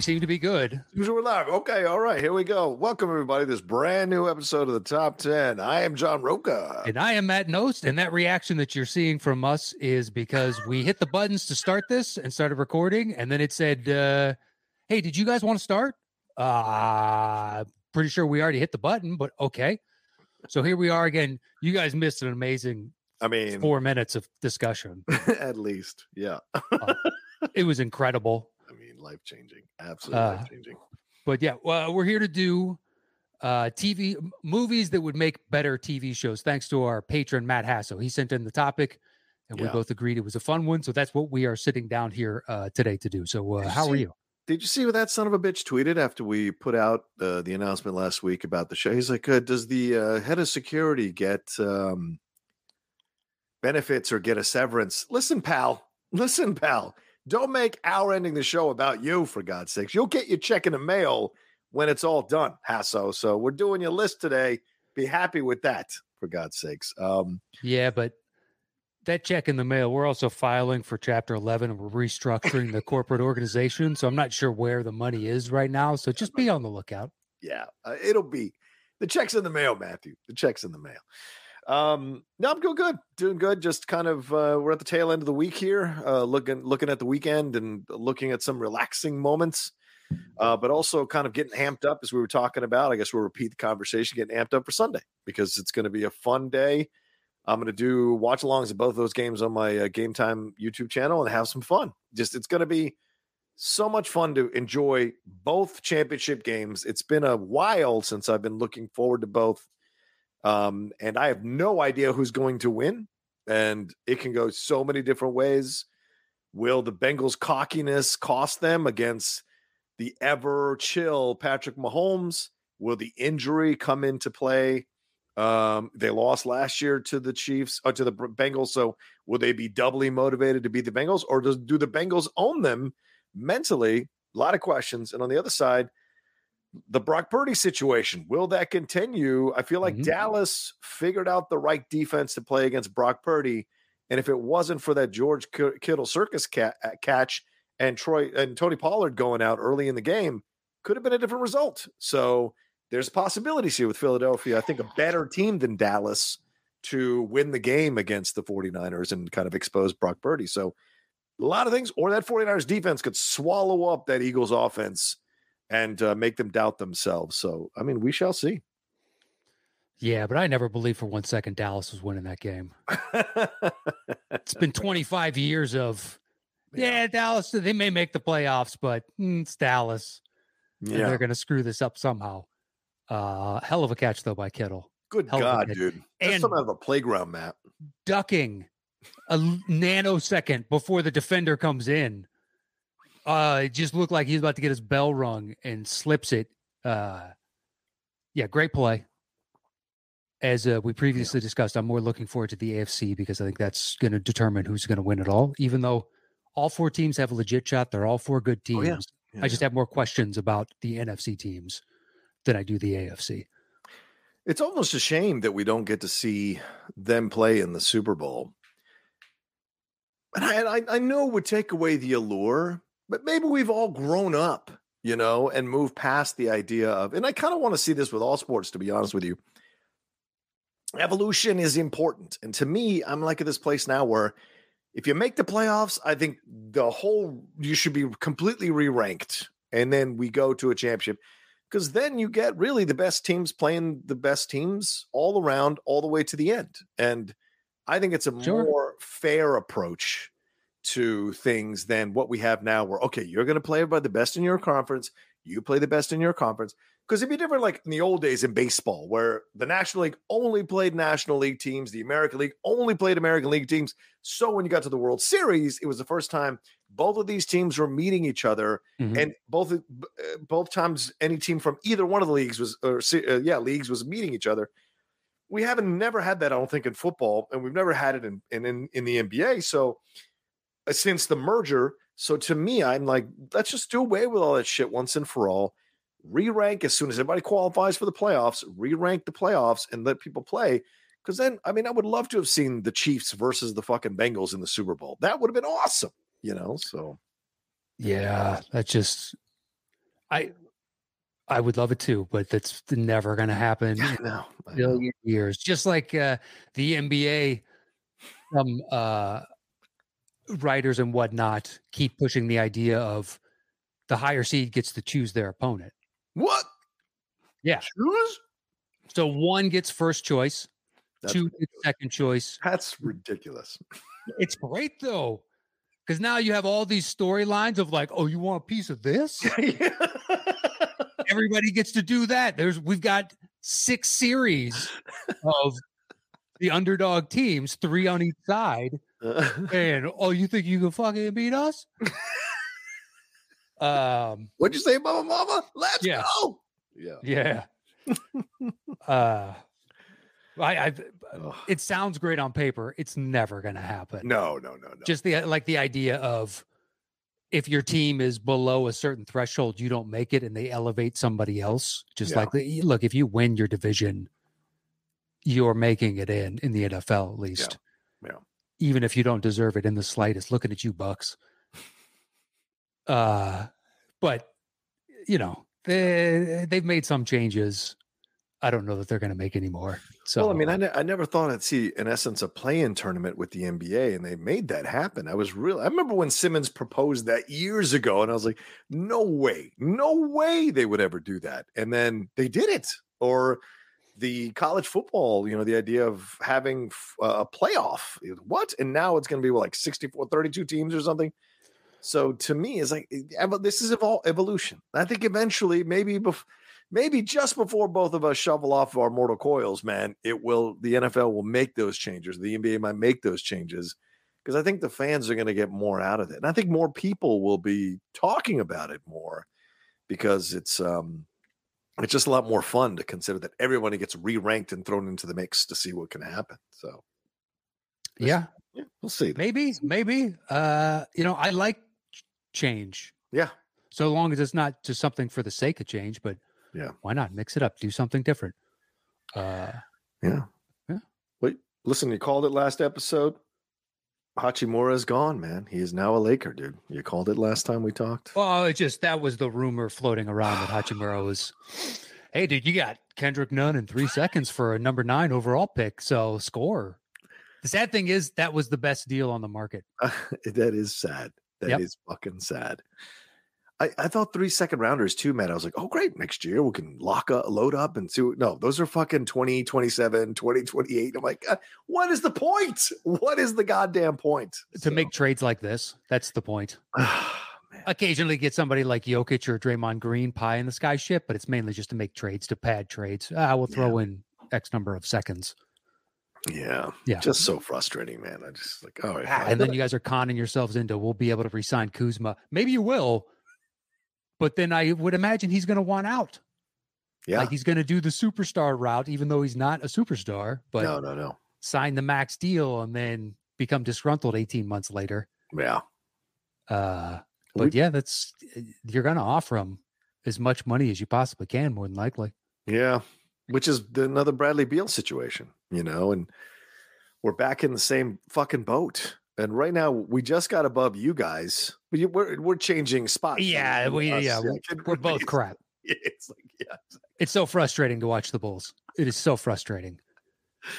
We seem to be good. We're live. Okay, all right, here we go. Welcome everybody this brand new episode of the Top 10. I am John Roca. And I am Matt Nost. And that reaction that you're seeing from us is because we hit the buttons to start this and started recording. And then it said, uh, Hey, did you guys want to start? Uh, pretty sure we already hit the button, but okay. So here we are again. You guys missed an amazing I mean, four minutes of discussion. at least, yeah. Uh, it was incredible. Life changing, absolutely Uh, life changing. But yeah, well, we're here to do uh TV movies that would make better TV shows. Thanks to our patron Matt Hasso. He sent in the topic and we both agreed it was a fun one. So that's what we are sitting down here uh today to do. So uh, how are you? Did you see what that son of a bitch tweeted after we put out uh, the announcement last week about the show? He's like, uh, "Does the uh, head of security get um, benefits or get a severance?" Listen, pal. Listen, pal. Don't make our ending the show about you, for God's sakes. You'll get your check in the mail when it's all done, Hasso. So we're doing your list today. Be happy with that, for God's sakes. Um, Yeah, but that check in the mail, we're also filing for chapter 11 and we're restructuring the corporate organization. So I'm not sure where the money is right now. So just be on the lookout. yeah, uh, it'll be the checks in the mail, Matthew. The checks in the mail. Um, no, I'm doing good, doing good. Just kind of uh, we're at the tail end of the week here, uh, looking looking at the weekend and looking at some relaxing moments, uh, but also kind of getting amped up as we were talking about. I guess we'll repeat the conversation, getting amped up for Sunday because it's going to be a fun day. I'm going to do watch alongs of both those games on my uh, Game Time YouTube channel and have some fun. Just it's going to be so much fun to enjoy both championship games. It's been a while since I've been looking forward to both. Um, and I have no idea who's going to win. And it can go so many different ways. Will the Bengals' cockiness cost them against the ever chill Patrick Mahomes? Will the injury come into play? Um, they lost last year to the Chiefs or to the Bengals. So will they be doubly motivated to beat the Bengals, or does do the Bengals own them mentally? A lot of questions. And on the other side, the Brock Purdy situation. Will that continue? I feel like Mhm. Dallas figured out the right defense to play against Brock Purdy. And if it wasn't for that George Kittle circus uh, catch and Troy and Tony Pollard going out early in the game, could have been a different result. So there's possibilities here with Philadelphia. I think a better team than Dallas to win the game against the 49ers and kind of expose Brock Purdy. So a lot of things, or that 49ers defense could swallow up that Eagles offense and uh, make them doubt themselves. So, I mean, we shall see. Yeah, but I never believed for one second Dallas was winning that game. It's been 25 years of, yeah, Dallas, they may make the playoffs, but mm, it's Dallas. yeah. they're going to screw this up somehow. Uh, hell of a catch though by Kittle, Good hell God, dude. That's And- something out of a playground map. ducking a nanosecond before the defender comes in. Uh, it just looked like he's about to get his bell rung and slips it. Uh, yeah, great play. As uh, we previously discussed, I'm more looking forward to the AFC because I think that's going to determine who's going to win it all. Even though all four teams have a legit shot, they're all four good Oh, teams. yeah. I just have more questions about the NFC teams than I do the AFC. It's almost a shame that we don't get to see them play in the Super Bowl. And I, I, I know it would take away the allure, but maybe we've all grown up, you know, and moved past the idea of, and I kind of want to see this with all sports, to be honest with you. Evolution is important. And to me, I'm like at this place now where if you make the playoffs, I think the whole, you should be completely re ranked. And then we go to a championship because then you get really the best teams playing the best teams all around, all the way to the end. And I think it's a Sure. more fair approach to things than what we have now, where okay, you're going to play by the best in your conference, you play the best in your conference. because it'd be different like in the old days in baseball, where the National League only played National League teams, the American League only played American League teams. So when you got to the World Series, it was the first time both of these teams were meeting each other, Mhm. and both uh, both times any team from either one of the leagues was, or uh, yeah, leagues was meeting each other. We haven't never had that, I don't think, in football, and we've never had it in in in, the NBA. So since the merger, so to me, I'm like, let's just do away with all that shit once and for all. Re-rank as soon as everybody qualifies for the playoffs. Re-rank the playoffs and let people play. Because then, I mean, I would love to have seen the Chiefs versus the fucking Bengals in the Super Bowl. That would have been awesome, you know. So Yeah, that's just I I would love it too, but that's never going to happen I in know, a I know. billion years. Just like uh, the NBA, some uh, writers and whatnot keep pushing the idea of the higher seed gets to choose their opponent. What? Yeah. Choose? So one gets first choice, That's, two gets second choice. that's ridiculous. It's great though, because now you have all these storylines of like, oh, you want a piece of this? everybody gets to do that. There's we've got six series of the underdog teams, three on each side, and oh, you think you can fucking beat us? um, What'd you say, Mama? Mama? Let's Yeah. go. Yeah. yeah. uh, I, I, it sounds great on paper. It's never gonna happen. No, no, no, no. Just the like the idea of if your team is below a certain threshold, you don't make it, and they elevate somebody else. Just Yeah. like look, if you win your division, you're making it in in the NFL at least. yeah. Even if you don't deserve it in the slightest. Looking at you, Bucks. Uh, but you know they they've made some changes. I don't know that they're going to make any more. So well, I mean, I, ne- I never thought I'd see, in essence, a play-in tournament with the NBA, and they made that happen. I was real. I remember when Simmons proposed that years ago, and I was like, "No way, no way they would ever do that." And then they did it. Or the college football, you know, the idea of having a playoff. What? And now it's going to be like 64, 32 teams or something. So to me, it's like this is evol- evolution. I think eventually, maybe bef- maybe just before both of us shovel off our mortal coils, man, it will the NFL will make those changes. The NBA might make those changes because I think the fans are going to get more out of it, and I think more people will be talking about it more because it's um it's just a lot more fun to consider that everybody gets re-ranked and thrown into the mix to see what can happen. So yeah, yeah, we'll see. maybe, maybe. Uh, you know, I like change. Yeah, so long as it's not just something for the sake of change but Yeah. why not mix it up do something different uh yeah, Yeah. Wait, listen, you called it last episode. Hachimura is gone, man. He is now a Laker, dude. You called it last time we talked. well it just that was the rumor floating around that hachimura was hey dude you got kendrick nunn in three seconds for a number nine overall pick so score the sad thing is that was the best deal on the market that is sad. That is Yep. fucking sad. I, I thought three second rounders too, man. I was like, oh, great. Next year we can lock up, load up and see. No, those are fucking 20, 27, 20, 28. I'm like, God, what is the point? What is the goddamn point? to make trades like this that's the point man. occasionally get somebody like Jokic or Draymond Green pie in the sky shit, but it's mainly just to make trades to pad trades. I we'll throw in X number of seconds. Yeah. Yeah. Just so frustrating, man. I just like, all right. Ah, and then you guys are conning yourselves into we'll be able to resign Kuzma. Maybe you will, but then I would imagine he's going to want out. yeah. Like he's going to do the superstar route, even though he's not a superstar, but no, no, no. sign the max deal and then become disgruntled 18 months later. Yeah. Uh, We- but yeah, that's you're going to offer him as much money as you possibly can, more than likely. Yeah, which is another Bradley Beal situation, you know, and we're back in the same fucking boat. And right now, we just got above you guys. We- We're we're changing spots. Yeah, we, us, yeah, we're, we're both crap. It's like yeah, It's so frustrating to watch the Bulls. It is so frustrating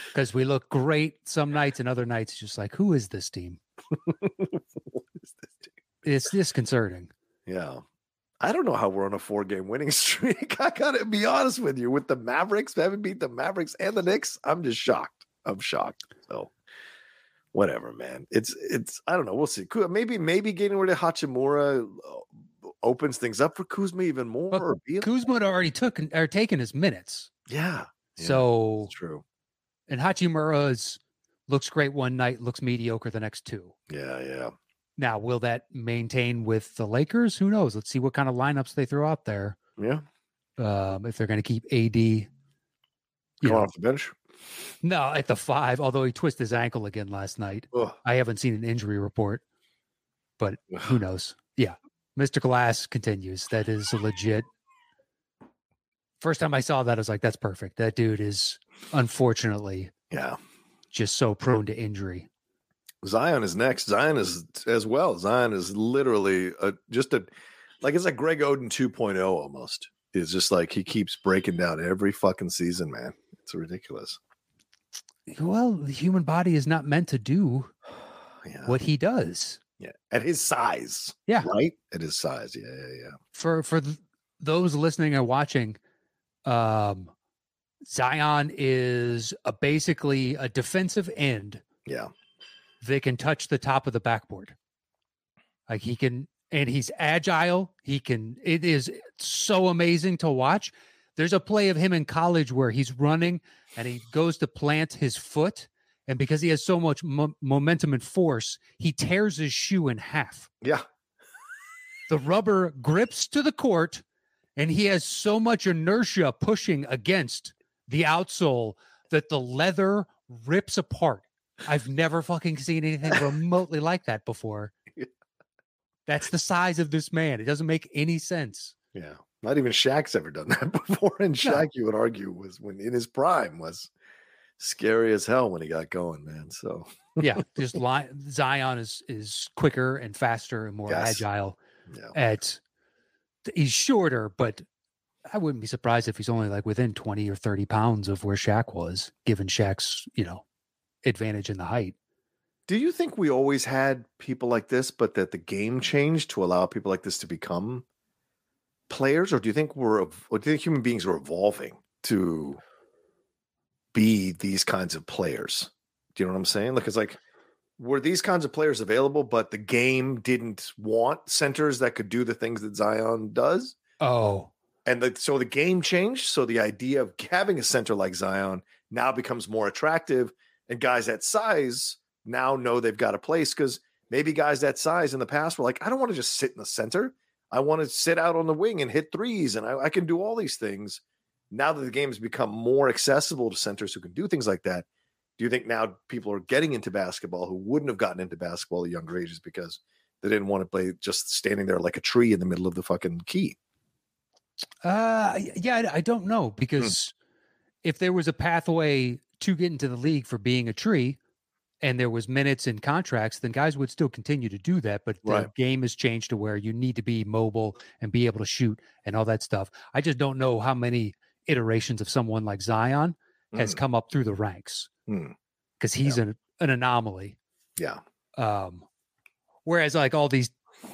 because we look great some nights and other nights, just like, who is this team? what is this? It's disconcerting. Yeah. I don't know how we're on a four game winning streak. I gotta be honest with you. With the Mavericks, we haven't beat the Mavericks and the Knicks. I'm just shocked. I'm shocked. So whatever, man. It's it's I don't know. We'll see. Cool. Maybe maybe getting rid of Hachimura uh, opens things up for Kuzma even more. Beal. Kuzma had already took or taken his minutes. yeah, yeah, So true. and Hachimura's looks great one night, looks mediocre the next two. Yeah, yeah. Now, will that maintain with the Lakers? Who knows? Let's see what kind of lineups they throw out there. Yeah. Um, if they're going to keep AD, Going off the bench. No, at the five. Although he twisted his ankle again last night, Ugh. I haven't seen an injury report, but who knows? Yeah, Mr. Glass continues. That is legit. First time I saw that, I was like, "That's perfect." That dude is unfortunately Yeah. just so prone to injury. Zion is next. Zion is as well. Zion is literally a, just a like it's like Greg Oden 2.0 almost. It's just like he keeps breaking down every fucking season, man. It's ridiculous. Well, the human body is not meant to do Yeah. what he does. Yeah. At his size. Yeah. Right? At his size. Yeah, yeah, yeah. For for th- those listening and watching, um, Zion is a basically a defensive end Yeah. they can touch the top of the backboard. Like he can, and he's agile. He can. It is so amazing to watch. There's a play of him in college where he's running and he goes to plant his foot, and because he has so much mo- momentum and force, he tears his shoe in half. Yeah. The rubber grips to the court, and he has so much inertia pushing against the outsole that the leather rips apart. I've never fucking seen anything remotely like that before. That's the size of this man. It doesn't make any sense. Yeah. Not even Shaq's ever done that before. And Shaq, you would argue, was when in his prime was scary as hell when he got going, man. So Yeah, just Zion is is quicker and faster and more Yes. agile. yeah. At he's shorter, but I wouldn't be surprised if he's only like within twenty or thirty pounds of where Shaq was, given Shaq's you know advantage in the height. Do you think we always had people like this, but that the game changed to allow people like this to become players, or do you think we're, or do you think human beings are evolving to be these kinds of players? Do you know what I'm saying? Like, it's like, were these kinds of players available, but the game didn't want centers that could do the things that Zion does? Oh, And the, so the game changed. So the idea of having a center like Zion now becomes more attractive. And guys that size now know they've got a place because maybe guys that size in the past were like, I don't want to just sit in the center. I want to sit out on the wing and hit threes and I, I can do all these things. Now that the game has become more accessible to centers who can do things like that, do you think now people are getting into basketball who wouldn't have gotten into basketball at younger ages because they didn't want to play just standing there like a tree in the middle of the fucking key? uh, yeah, I, I don't know because if there was a pathway to get into the league for being a tree, and there was minutes and contracts, then guys would still continue to do that. But the Right. game has changed to where you need to be mobile and be able to shoot and all that stuff. I just don't know how many iterations of someone like Zion has Mm, come up through the ranks mm, because he's an, an anomaly. yeah. Um, whereas like all these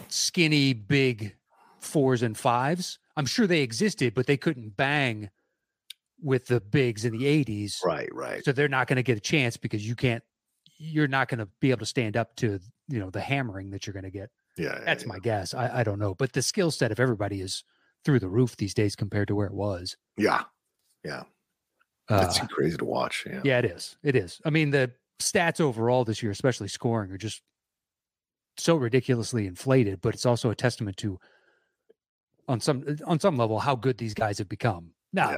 skinny, big fours and fives, I'm sure they existed, but they couldn't bang with the bigs in the 80s. Right, right. So they're not going to get a chance because you can't, you're not going to be able to stand up to, you know, the hammering that you're going to get. Yeah. That's yeah, my guess. I, I don't know. But the skill set of everybody is through the roof these days compared to where it was. Yeah. Yeah. Uh, It's crazy to watch. Yeah. yeah, it is. It is. I mean, the stats overall this year, especially scoring, are just so ridiculously inflated. But it's also a testament to, on some on some level, how good these guys have become. Now, Yeah.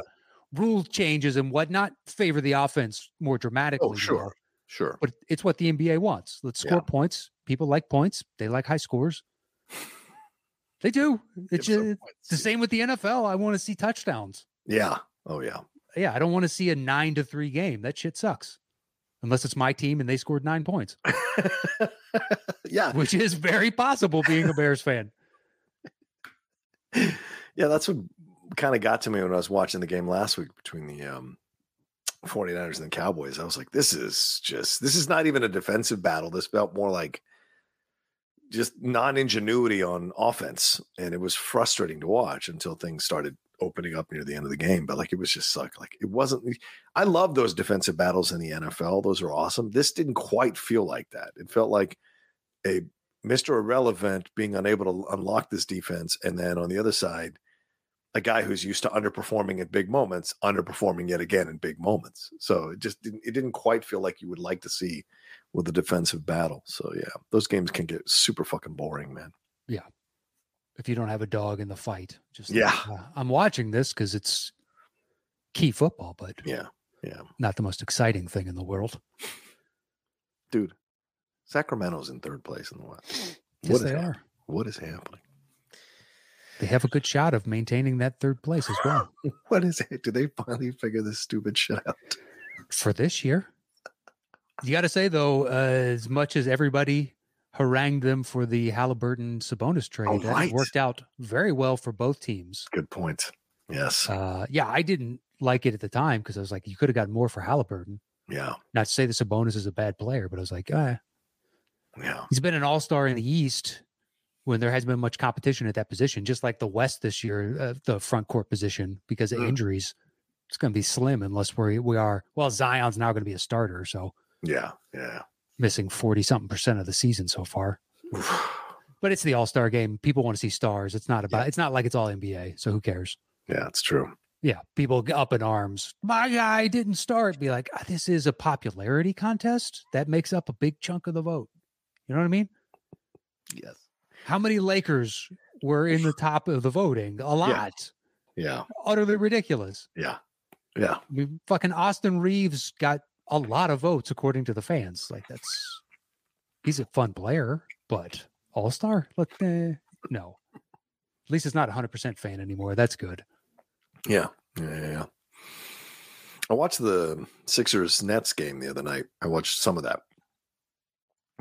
rule changes and whatnot favor the offense more dramatically. Oh, sure. Sure. but it's what the NBA wants. Let's score Yeah. points. People like points. They like high scores. They do. It's just, the same with the NFL. I want to see touchdowns. Yeah. Oh, yeah. Yeah, I don't want to see a nine to three game. That shit sucks. Unless it's my team and they scored nine points, yeah. which is very possible being a Bears fan. Yeah. That's what kind of got to me when I was watching the game last week between the um, 49ers and the Cowboys. I was like, this is just, this is not even a defensive battle. This felt more like just non ingenuity on offense. And it was frustrating to watch until things started opening up near the end of the game. But like, it was just like, like it wasn't, I love those defensive battles in the NFL. Those are awesome. This didn't quite feel like that. It felt like a Mr. Irrelevant being unable to unlock this defense, and then on the other side, a guy who's used to underperforming at big moments, underperforming yet again in big moments. So it just didn't, it didn't quite feel like you would like to see with a defensive battle. So yeah, those games can get super fucking boring, man. Yeah. If you don't have a dog in the fight, just Yeah. uh, I'm watching this because it's key football, but Yeah, yeah, not the most exciting thing in the world. dude. Sacramento's in third place in the West. Yes, What is they are. What is happening? They have a good shot of maintaining that third place as well What is it? Do they finally figure this stupid shit out? for this year. You got to say though, uh, as much as everybody harangued them for the Haliburton Sabonis trade, that right. worked out very well for both teams. Good point. Yes. Uh, yeah, I didn't like it at the time because I was like, you could have gotten more for Haliburton. Yeah. Not to say the Sabonis is a bad player, but I was like, uh, Yeah. he's been an all star in the East when there hasn't been much competition at that position, just like the West this year, uh, the front court position, because of Mm. injuries. It's going to be slim unless we we are. Well, Zion's now going to be a starter, so Yeah. Yeah. missing forty something percent of the season so far. But it's the All Star game. People want to see stars. It's not about. It's not like it's all NBA. So who cares? yeah, it's true. Yeah, people up in arms. My guy didn't start. Be like, "Ah, this is a popularity contest that makes up a big chunk of the vote. You know what I mean? Yes. How many Lakers were in the top of the voting? A lot. Yeah. Utterly ridiculous. Yeah. Yeah. I mean, fucking Austin Reaves got a lot of votes according to the fans. Like that's he's a fun player, but All Star? Look, eh, no. At least it's not a hundred percent fan anymore. That's good. Yeah. Yeah. Yeah. yeah. I watched the Sixers Nets game the other night. I watched some of that.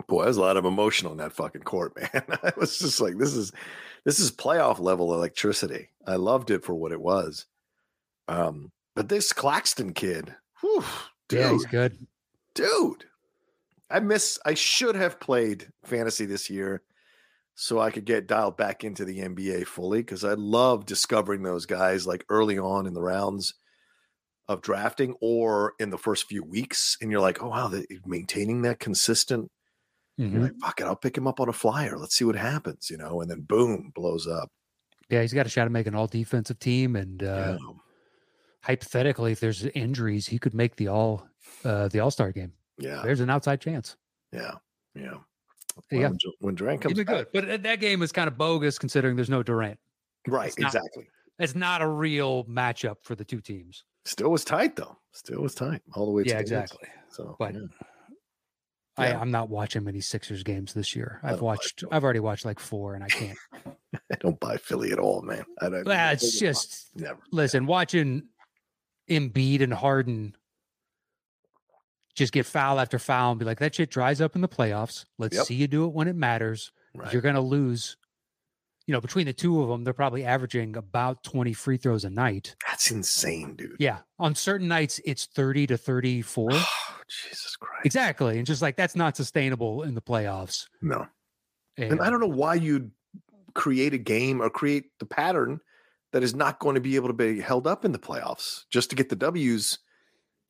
Boy, there's a lot of emotion on that fucking court, man. I was just like, this is this is playoff level electricity. I loved it for what it was. Um, but this Claxton kid, whew, dude, Yeah, he's good. dude. I miss I should have played fantasy this year so I could get dialed back into the NBA fully because I love discovering those guys like early on in the rounds of drafting or in the first few weeks. And you're like, oh wow, they maintaining that consistent. You're Mhm. like, fuck it, I'll pick him up on a flyer. Let's see what happens, you know, and then boom, blows up. Yeah, he's got a shot to make an all defensive team. And uh, Yeah. hypothetically, if there's injuries, he could make the all uh, the All Star game. Yeah. There's an outside chance. Yeah. Yeah. Yeah. When Dur- When Durant comes He's been back, good, but that game is kind of bogus considering there's no Durant. right, It's not- exactly. It's not a real matchup for the two teams. Still was tight though. Still was tight all the way. to Yeah, the end. exactly. So, But yeah. I. I'm not watching many Sixers games this year. I've watched. I've already watched like four, and I can't. I don't buy Philly at all, man. I don't. It's just never. listen. Watching Embiid and Harden just get foul after foul and be like, that shit dries up in the playoffs. Let's Yep. see you do it when it matters. Right. You're going to lose. You know, between the two of them, they're probably averaging about 20 free throws a night. That's insane, dude. Yeah. On certain nights, it's 30 to 34. Jesus Christ. exactly. And just like that's not sustainable in the playoffs. No. And I don't know why you'd create a game or create the pattern that is not going to be able to be held up in the playoffs just to get the W's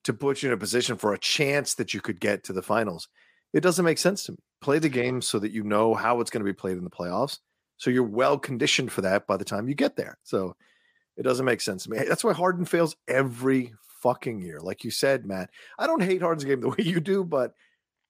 to put you in a position for a chance that you could get to the finals. It doesn't make sense to me. Play the game so that you know how it's going to be played in the playoffs. So you're well conditioned for that by the time you get there. So it doesn't make sense to me. That's why Harden fails every fucking year. Like you said, Matt, I don't hate Harden's game the way you do, but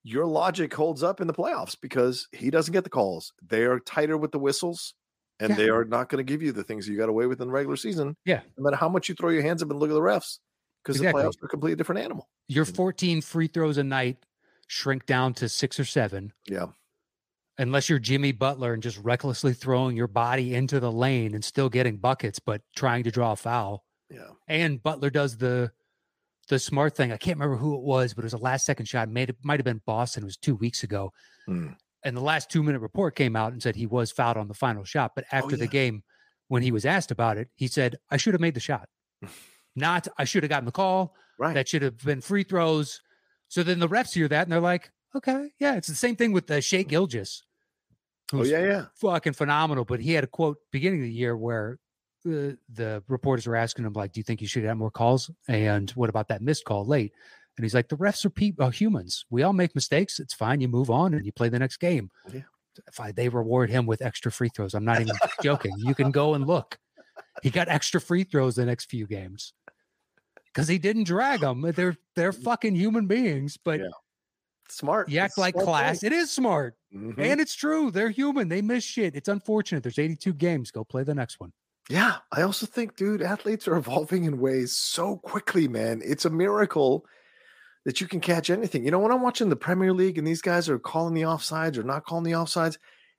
your logic holds up in the playoffs because he doesn't get the calls. They are tighter with the whistles and Yeah. they are not going to give you the things you got away with in the regular season. Yeah. No matter how much you throw your hands up and look at the refs because Exactly. the playoffs are a completely different animal. your Mhm. 14 free throws a night shrink down to six or seven Yeah. unless you're Jimmy Butler and just recklessly throwing your body into the lane and still getting buckets, but trying to draw a foul. Yeah. And Butler does the the smart thing. I can't remember who it was, but it was a last second shot. Made it might have been Boston. It was two weeks ago. Hmm. And the last two minute report came out and said he was fouled on the final shot. But after the Oh, yeah. game, when he was asked about it, he said, I should have made the shot. Not I should have gotten the call. Right. That should have been free throws. So then the refs hear that and they're like, okay, yeah, it's the same thing with uh, Shai Gilgeous. oh, yeah. Yeah. fucking phenomenal. But he had a quote beginning of the year where the the reporters were asking him like, "Do you think you should have more calls?" And what about that missed call late? And he's like, "The refs are people, are humans. We all make mistakes. It's fine. You move on and you play the next game." Yeah. if I, they reward him with extra free throws. I'm not even joking. You can go and look. He got extra free throws the next few games because he didn't drag them. They're they're fucking human beings, but Yeah. Smart. you act It's like class. play. It is smart, Mhm. and it's true. They're human. They miss shit. It's unfortunate. There's 82 games. Go play the next one. Yeah, I also think, dude, athletes are evolving in ways so quickly, man. It's a miracle that you can catch anything. You know, when I'm watching the Premier League and these guys are calling the offsides or not calling the offsides,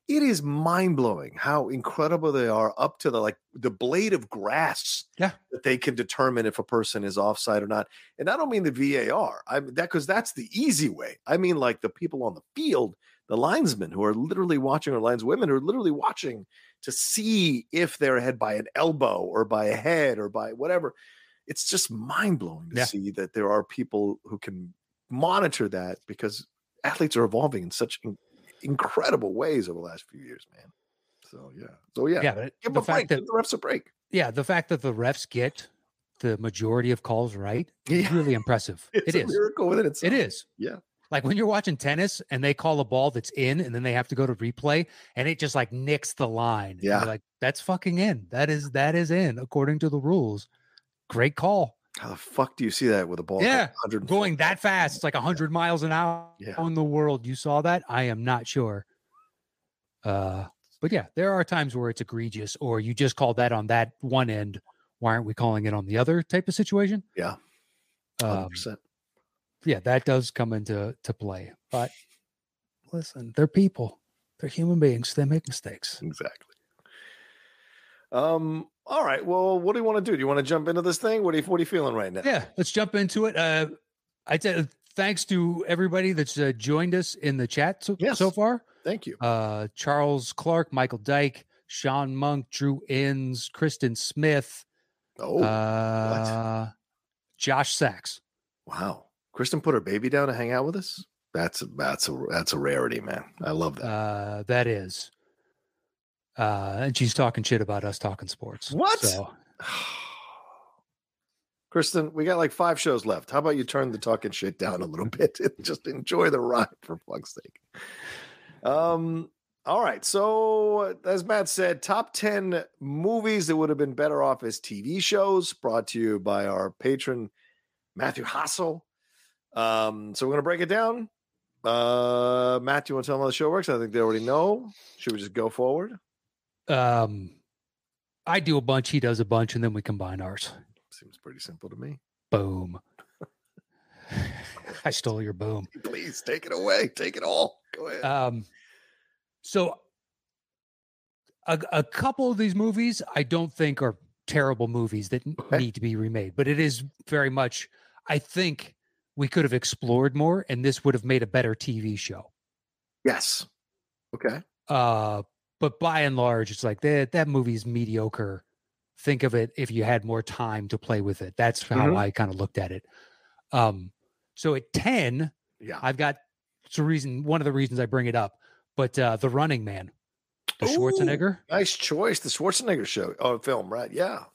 it is mind blowing how incredible they are up to the like the blade of grass. Yeah. that they can determine if a person is offside or not. And I don't mean the VAR. I mean that because that's the easy way. I mean like the people on the field, the linesmen who are literally watching, or lineswomen who are literally watching to see if they're ahead by an elbow or by a head or by whatever. It's just mind blowing to Yeah. see that there are people who can monitor that because athletes are evolving in such in- incredible ways over the last few years, man. So yeah, so yeah, Yeah, but give the a break. fact that Give the refs a break. yeah, the fact that the refs get the majority of calls right is really impressive. it's It is. miracle within itself. It is. Yeah. Like when you're watching tennis and they call a ball that's in and then they have to go to replay and it just like nicks the line. Yeah. like that's fucking in. That is that is in according to the rules. Great call. How the fuck do you see that with a ball? Yeah, 100 Going that fast. It's like 100 miles an hour Yeah. in the world. You saw that? I am not sure. Uh but yeah, there are times where it's egregious or you just call that on that one end. Why aren't we calling it on the other type of situation? Yeah. Um, 100%. Yeah, that does come into to play. But listen, they're people. They're human beings. They make mistakes. Exactly. Um. All right. Well, what do you want to do? Do you want to jump into this thing? What are you What are you feeling right now? Yeah, let's jump into it. Uh, I said thanks to everybody that's uh, joined us in the chat so, Yes. so far. Thank you. Uh, Charles Clark, Michael Dyke, Sean Monk, Drew Inns, Kristen Smith, Oh, uh, Josh Sachs. wow. Kristen put her baby down to hang out with us. That's a, that's a that's a rarity, man. I love that. Uh, that is. Uh, and she's talking shit about us talking sports. What? So, Kristen, we got like five shows left. How about you turn the talking shit down a little bit and just enjoy the ride for fuck's sake? Um. All right. So, as Matt said, top 10 movies that would have been better off as TV shows brought to you by our patron, Matthew Hassel. Um, so, we're going to break it down. Uh, Matt, do you want to tell them how the show works? I think they already know. Should we just go forward? um, I do a bunch, he does a bunch, and then we combine ours. Seems pretty simple to me. Boom. I stole your boom. Please take it away. Take it all. Go ahead. Um, so a, a couple of these movies I don't think are terrible movies that Okay. need to be remade, but it is very much. I think we could have explored more, and this would have made a better TV show. yes. Okay. Uh, but by and large, it's like that that movie's mediocre. Think of it if you had more time to play with it. That's how Mhm. I kind of looked at it. Um, so at ten, Yeah. I've got it's a reason. One of the reasons I bring it up, but uh, the Running Man, the Ooh. Schwarzenegger, Nice choice. The Schwarzenegger show. Oh, film, right? Yeah.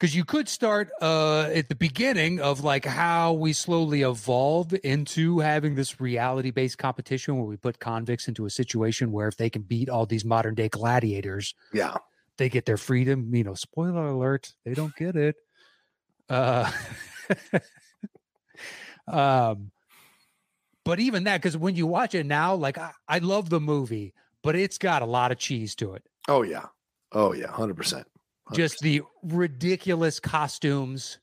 Because you could start uh, at the beginning of like how we slowly evolved into having this reality-based competition where we put convicts into a situation where if they can beat all these modern-day gladiators, Yeah. they get their freedom. You know, spoiler alert, they don't get it. Uh, um, but even that, because when you watch it now, like I, I love the movie, but it's got a lot of cheese to it. Oh, yeah. Oh, yeah. 100%. Just the ridiculous costumes,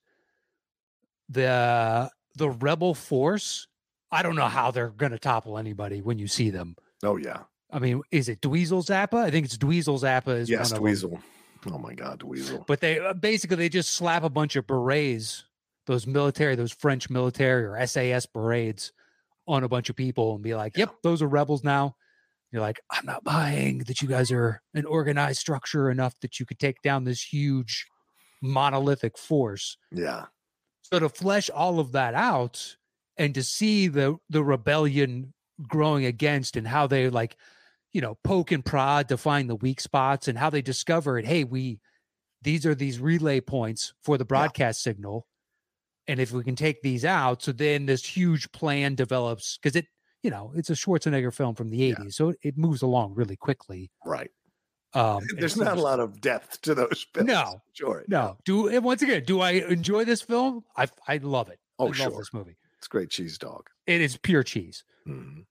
the the rebel force. I don't know how they're gonna topple anybody when you see them. Oh, yeah. I mean, is it Dweezil Zappa? I think it's Dweezil Zappa is Yes, one of them. Dweezil. Oh, my God. Dweezil. But they uh, basically they just slap a bunch of berets, those military, those French military or SAS berets, on a bunch of people and be like, "Yep, those are rebels now." You're like, "I'm not buying that you guys are an organized structure enough that you could take down this huge monolithic force." Yeah. So to flesh all of that out and to see the the rebellion growing against and how they like, you know, poke and prod to find the weak spots and how they discovered, hey, we these are these relay points for the broadcast signal. And if we can take these out, so then this huge plan develops because it you know, it's a Schwarzenegger film from the Yeah. 80s, so it, moves along really quickly. Right. Um, There's not a lot of depth to those films. No, Sure. No, do and once again, do I enjoy this film? I I love it. Oh, I love sure. this movie. It's great cheese dog. It is pure cheese. Mhm.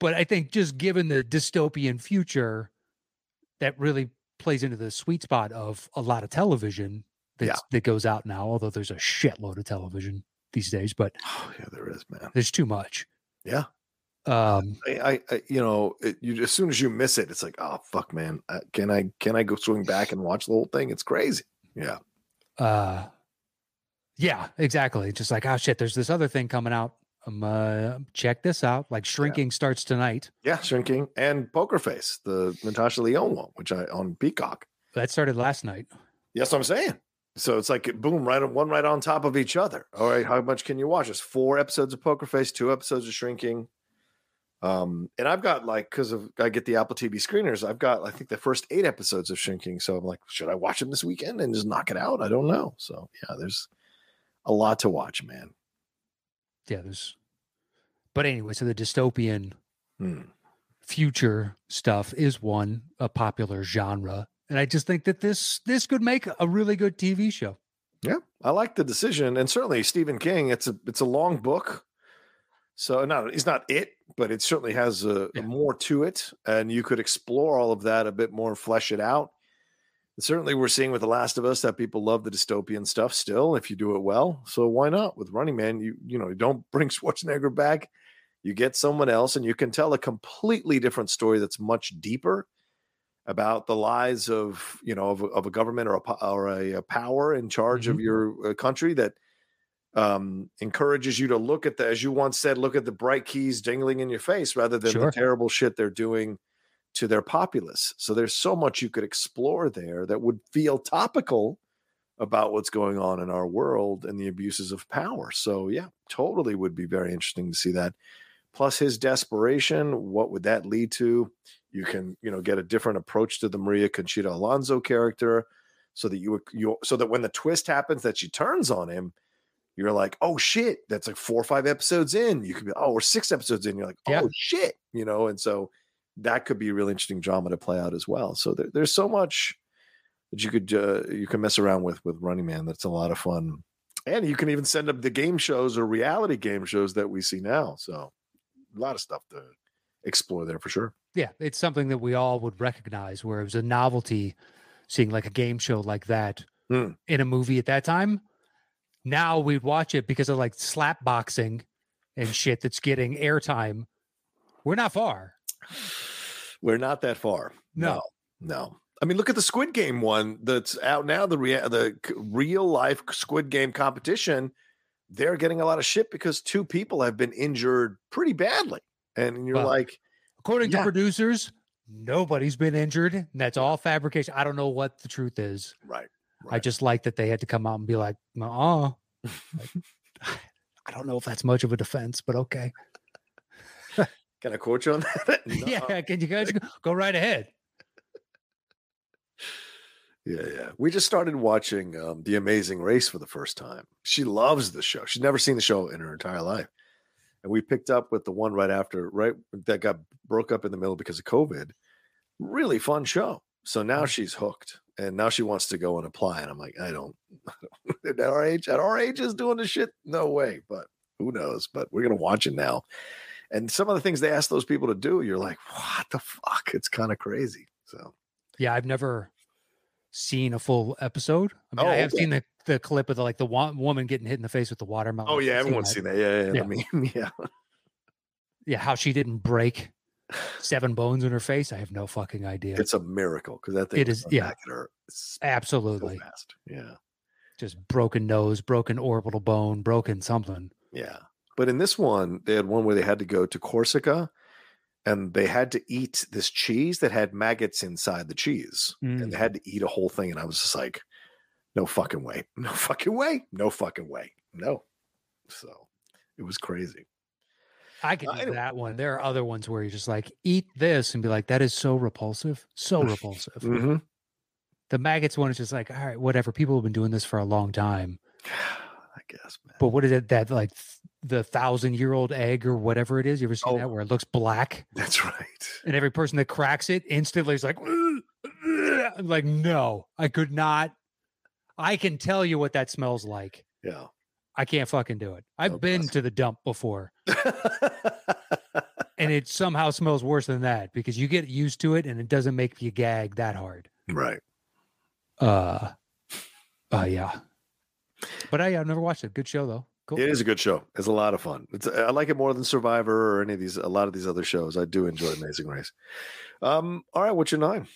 But I think just given the dystopian future, that really plays into the sweet spot of a lot of television Yeah. that goes out now. Although there's a shitload of television these days, but Oh, yeah, there is, man. there's too much. Yeah. Um, I, I, I you know, it, you as soon as you miss it, it's like, oh fuck, man. Uh, can I can I go swing back and watch the whole thing? It's crazy. Yeah. uh, yeah, exactly. Just like, oh shit, there's this other thing coming out. Um, uh, check this out. Like shrinking starts tonight. Yeah, shrinking and Poker Face, the Natasha Lyonne one, which I on Peacock. That started last night. Yes, I'm saying. So it's like boom, right on one right on top of each other. All right, how much can you watch? There's four episodes of Poker Face, two episodes of Shrinking. Um, and I've got like because of I get the Apple TV screeners, I've got I think the first eight episodes of Shrinking. So I'm like, should I watch them this weekend and just knock it out? I don't know. So yeah, there's a lot to watch, man. Yeah, there's. But anyway, so the dystopian Hmm. future stuff is one a popular genre, and I just think that this this could make a really good TV show. Yeah, I like the decision, and certainly Stephen King. It's a it's a long book, so not it's not it, but it certainly has a, Yeah. more to it, and you could explore all of that a bit more, flesh it out. And certainly, we're seeing with The Last of Us that people love the dystopian stuff still if you do it well. So why not with Running Man? You you know you don't bring Schwarzenegger back, you get someone else, and you can tell a completely different story that's much deeper about the lies of you know of, a- of a government or a or a, a power in charge of your uh, country that um encourages you to look at the as you once said look at the bright keys dangling in your face rather than Sure. the terrible shit they're doing to their populace. So there's so much you could explore there that would feel topical about what's going on in our world and the abuses of power. So yeah totally would be very interesting to see that. Plus his desperation what would that lead to? You can you know get a different approach to the maria conchita alonso character so that you you so that when the twist happens that she turns on him you're like oh shit that's like four or five episodes in you could be oh we're six episodes in you're like Yeah. oh shit you know and so that could be a really interesting drama to play out as well so there, there's so much that you could uh, you can mess around with with running man that's a lot of fun and you can even send up the game shows or reality game shows that we see now so a lot of stuff to explore there for sure Yeah, it's something that we all would recognize. Where it was a novelty seeing like a game show like that Hmm. in a movie at that time. Now we'd watch it because of like slap boxing and shit that's getting airtime. We're not far. We're not that far. No. no. no. I mean, look at the Squid Game one that's out now. The rea- the real life Squid Game competition. They're getting a lot of shit because two people have been injured pretty badly, and you're Well, like, According Yeah. to producers, nobody's been injured. and That's all fabrication. I don't know what the truth is. right, I just like that they had to come out and be like, uh I don't know if that's much of a defense, but okay. Can I quote you on that? No. Yeah, can you guys go, go right ahead? Yeah, yeah. We just started watching um, The Amazing Race for the first time. She loves the show. She's never seen the show in her entire life. And we picked up with the one right after, right that got broke up in the middle because of COVID. Really fun show. So now she's hooked, and now she wants to go and apply. And I'm like, I don't. at our age, at our age, is doing this shit. No way. But who knows? But we're gonna watch it now. And some of the things they ask those people to do, you're like, what the fuck? It's kind of crazy. So Yeah, I've never seen a full episode. I mean, Oh, I have okay. seen the, the clip of the like the wa- woman getting hit in the face with the watermelon. Oh yeah, I've everyone's that. seen that. Yeah, yeah, Yeah. the meme, yeah. Yeah, how she didn't break seven bones in her face. I have no fucking idea. It's a miracle because that thing It is- yeah. back at her so Absolutely. fast. Yeah, Just broken nose, broken orbital bone, broken something. yeah. But in this one, they had one where they had to go to Corsica, and they had to eat this cheese that had maggots inside the cheese, and Mm. they had to eat a whole thing. And I was just like, "No fucking way! No fucking way! No fucking way! No!" So it was crazy. I could Uh, do anyway. that one. There are other ones where you're just like, eat this and be like, that is so repulsive. So repulsive. Mhm. The maggots one is just like, all right, whatever. People have been doing this for a long time. I guess, man. But what is it that like the thousand year old egg or whatever it is. You ever seen Oh. that where it looks black That's right. and every person that cracks it instantly is like, I'm like, no, I could not. I can tell you what that smells like. Yeah. I can't fucking do it. I've Oh, been bless to the dump before and it somehow smells worse than that because you get used to it and it doesn't make you gag that hard. right. Uh, uh yeah. But I, I've never watched it. Good show though. Cool. It is a good show. It's a lot of fun. It's I like it more than Survivor or any of these a lot of these other shows. I do enjoy Amazing Race. Um, all right, what's your nine?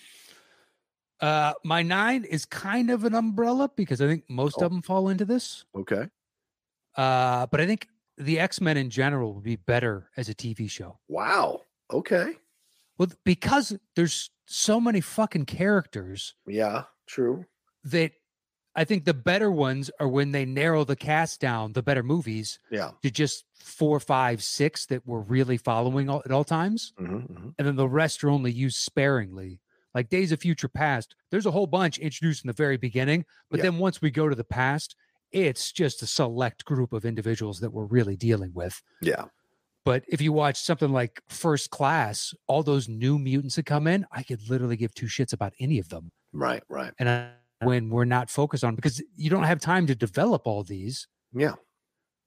Uh, my nine is kind of an umbrella because I think most Oh. of them fall into this. Okay. Uh, but I think the X Men in general would be better as a TV show. Wow. Okay. Well, because there's so many fucking characters Yeah, true. that I think the better ones are when they narrow the cast down, the better movies Yeah. to just four, five, six that we're really following all, at all times. Mm-hmm, And then the rest are only used sparingly. Like Days of Future Past, there's a whole bunch introduced in the very beginning. But Yeah. then once we go to the past, it's just a select group of individuals that we're really dealing with. Yeah. But if you watch something like First Class, all those new mutants that come in, I could literally give two shits about any of them. Right. Right. And I, when we're not focused on because you don't have time to develop all these. Yeah.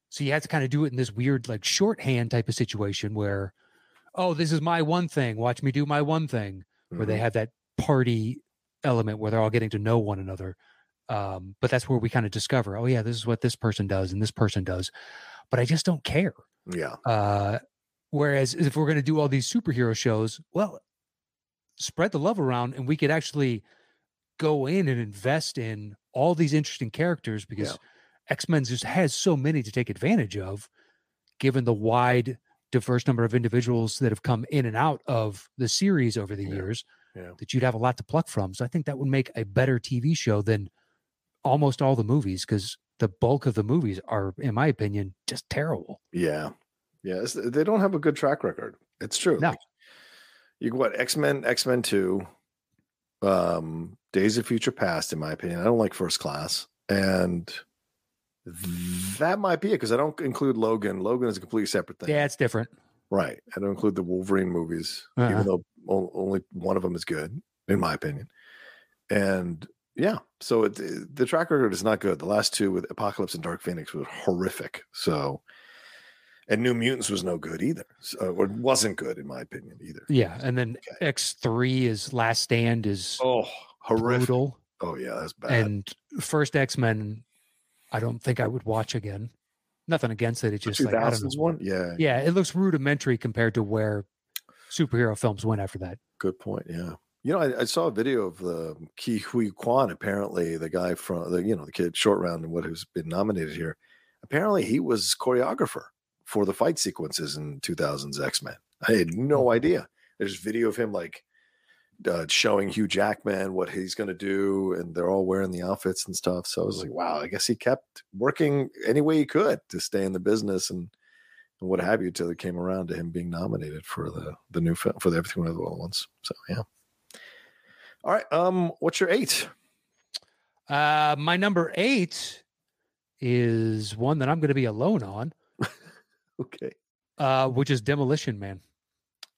So you have to kind of do it in this weird, like shorthand type of situation where, oh, this is my one thing. Watch me do my one thing. Where they Mhm. have that party element where they're all getting to know one another. Um, but that's where we kind of discover, oh yeah, this is what this person does and this person does. But I just don't care. Yeah. Uh, whereas if we're going to do all these superhero shows, well, spread the love around and we could actually go in and invest in all these interesting characters because X-Men just has so many to take advantage of, given the wide, diverse number of individuals that have come in and out of the series over the Yeah, years, yeah. that you'd have a lot to pluck from. So I think that would make a better TV show than almost all the movies because the bulk of the movies are, in my opinion, just terrible. Yeah. Yeah. they don't have a good track record. It's true. No. Like, you what X Men, X Men Two, um, Days of Future Past. In my opinion, I don't like First Class, and that might be it because I don't include Logan. Logan is a completely separate thing. Yeah, it's different. Right. I don't include the Wolverine movies, Uh-uh. even though only one of them is good, in my opinion. And yeah, so it, the track record is not good. The last two with Apocalypse and Dark Phoenix was horrific. So, and New Mutants was no good either, so, uh, or wasn't good in my opinion either. Yeah, and then X three is Last Stand is Oh, horrific! brutal, Oh yeah, that's bad. and first X Men, I don't think I would watch again. Nothing against it. It's just like I don't know. one, yeah, Yeah, it looks rudimentary compared to where superhero films went after that. good point. Yeah, you know, I, I saw a video of the Ke Huy Quan. Apparently, the guy from the you know the kid short round and what who's been nominated here. Apparently, he was choreographer for the fight sequences in 2000's X Men. I had no idea. There's video of him like uh, showing Hugh Jackman what he's going to do, and they're all wearing the outfits and stuff. So I was like, wow, I guess he kept working any way he could to stay in the business and, and what have you till it came around to him being nominated for the the new film for the Everything All at Once. So yeah. All right. Um, what's your eight? Uh, my number eight is one that I'm going to be alone on, Okay. uh, which is Demolition Man.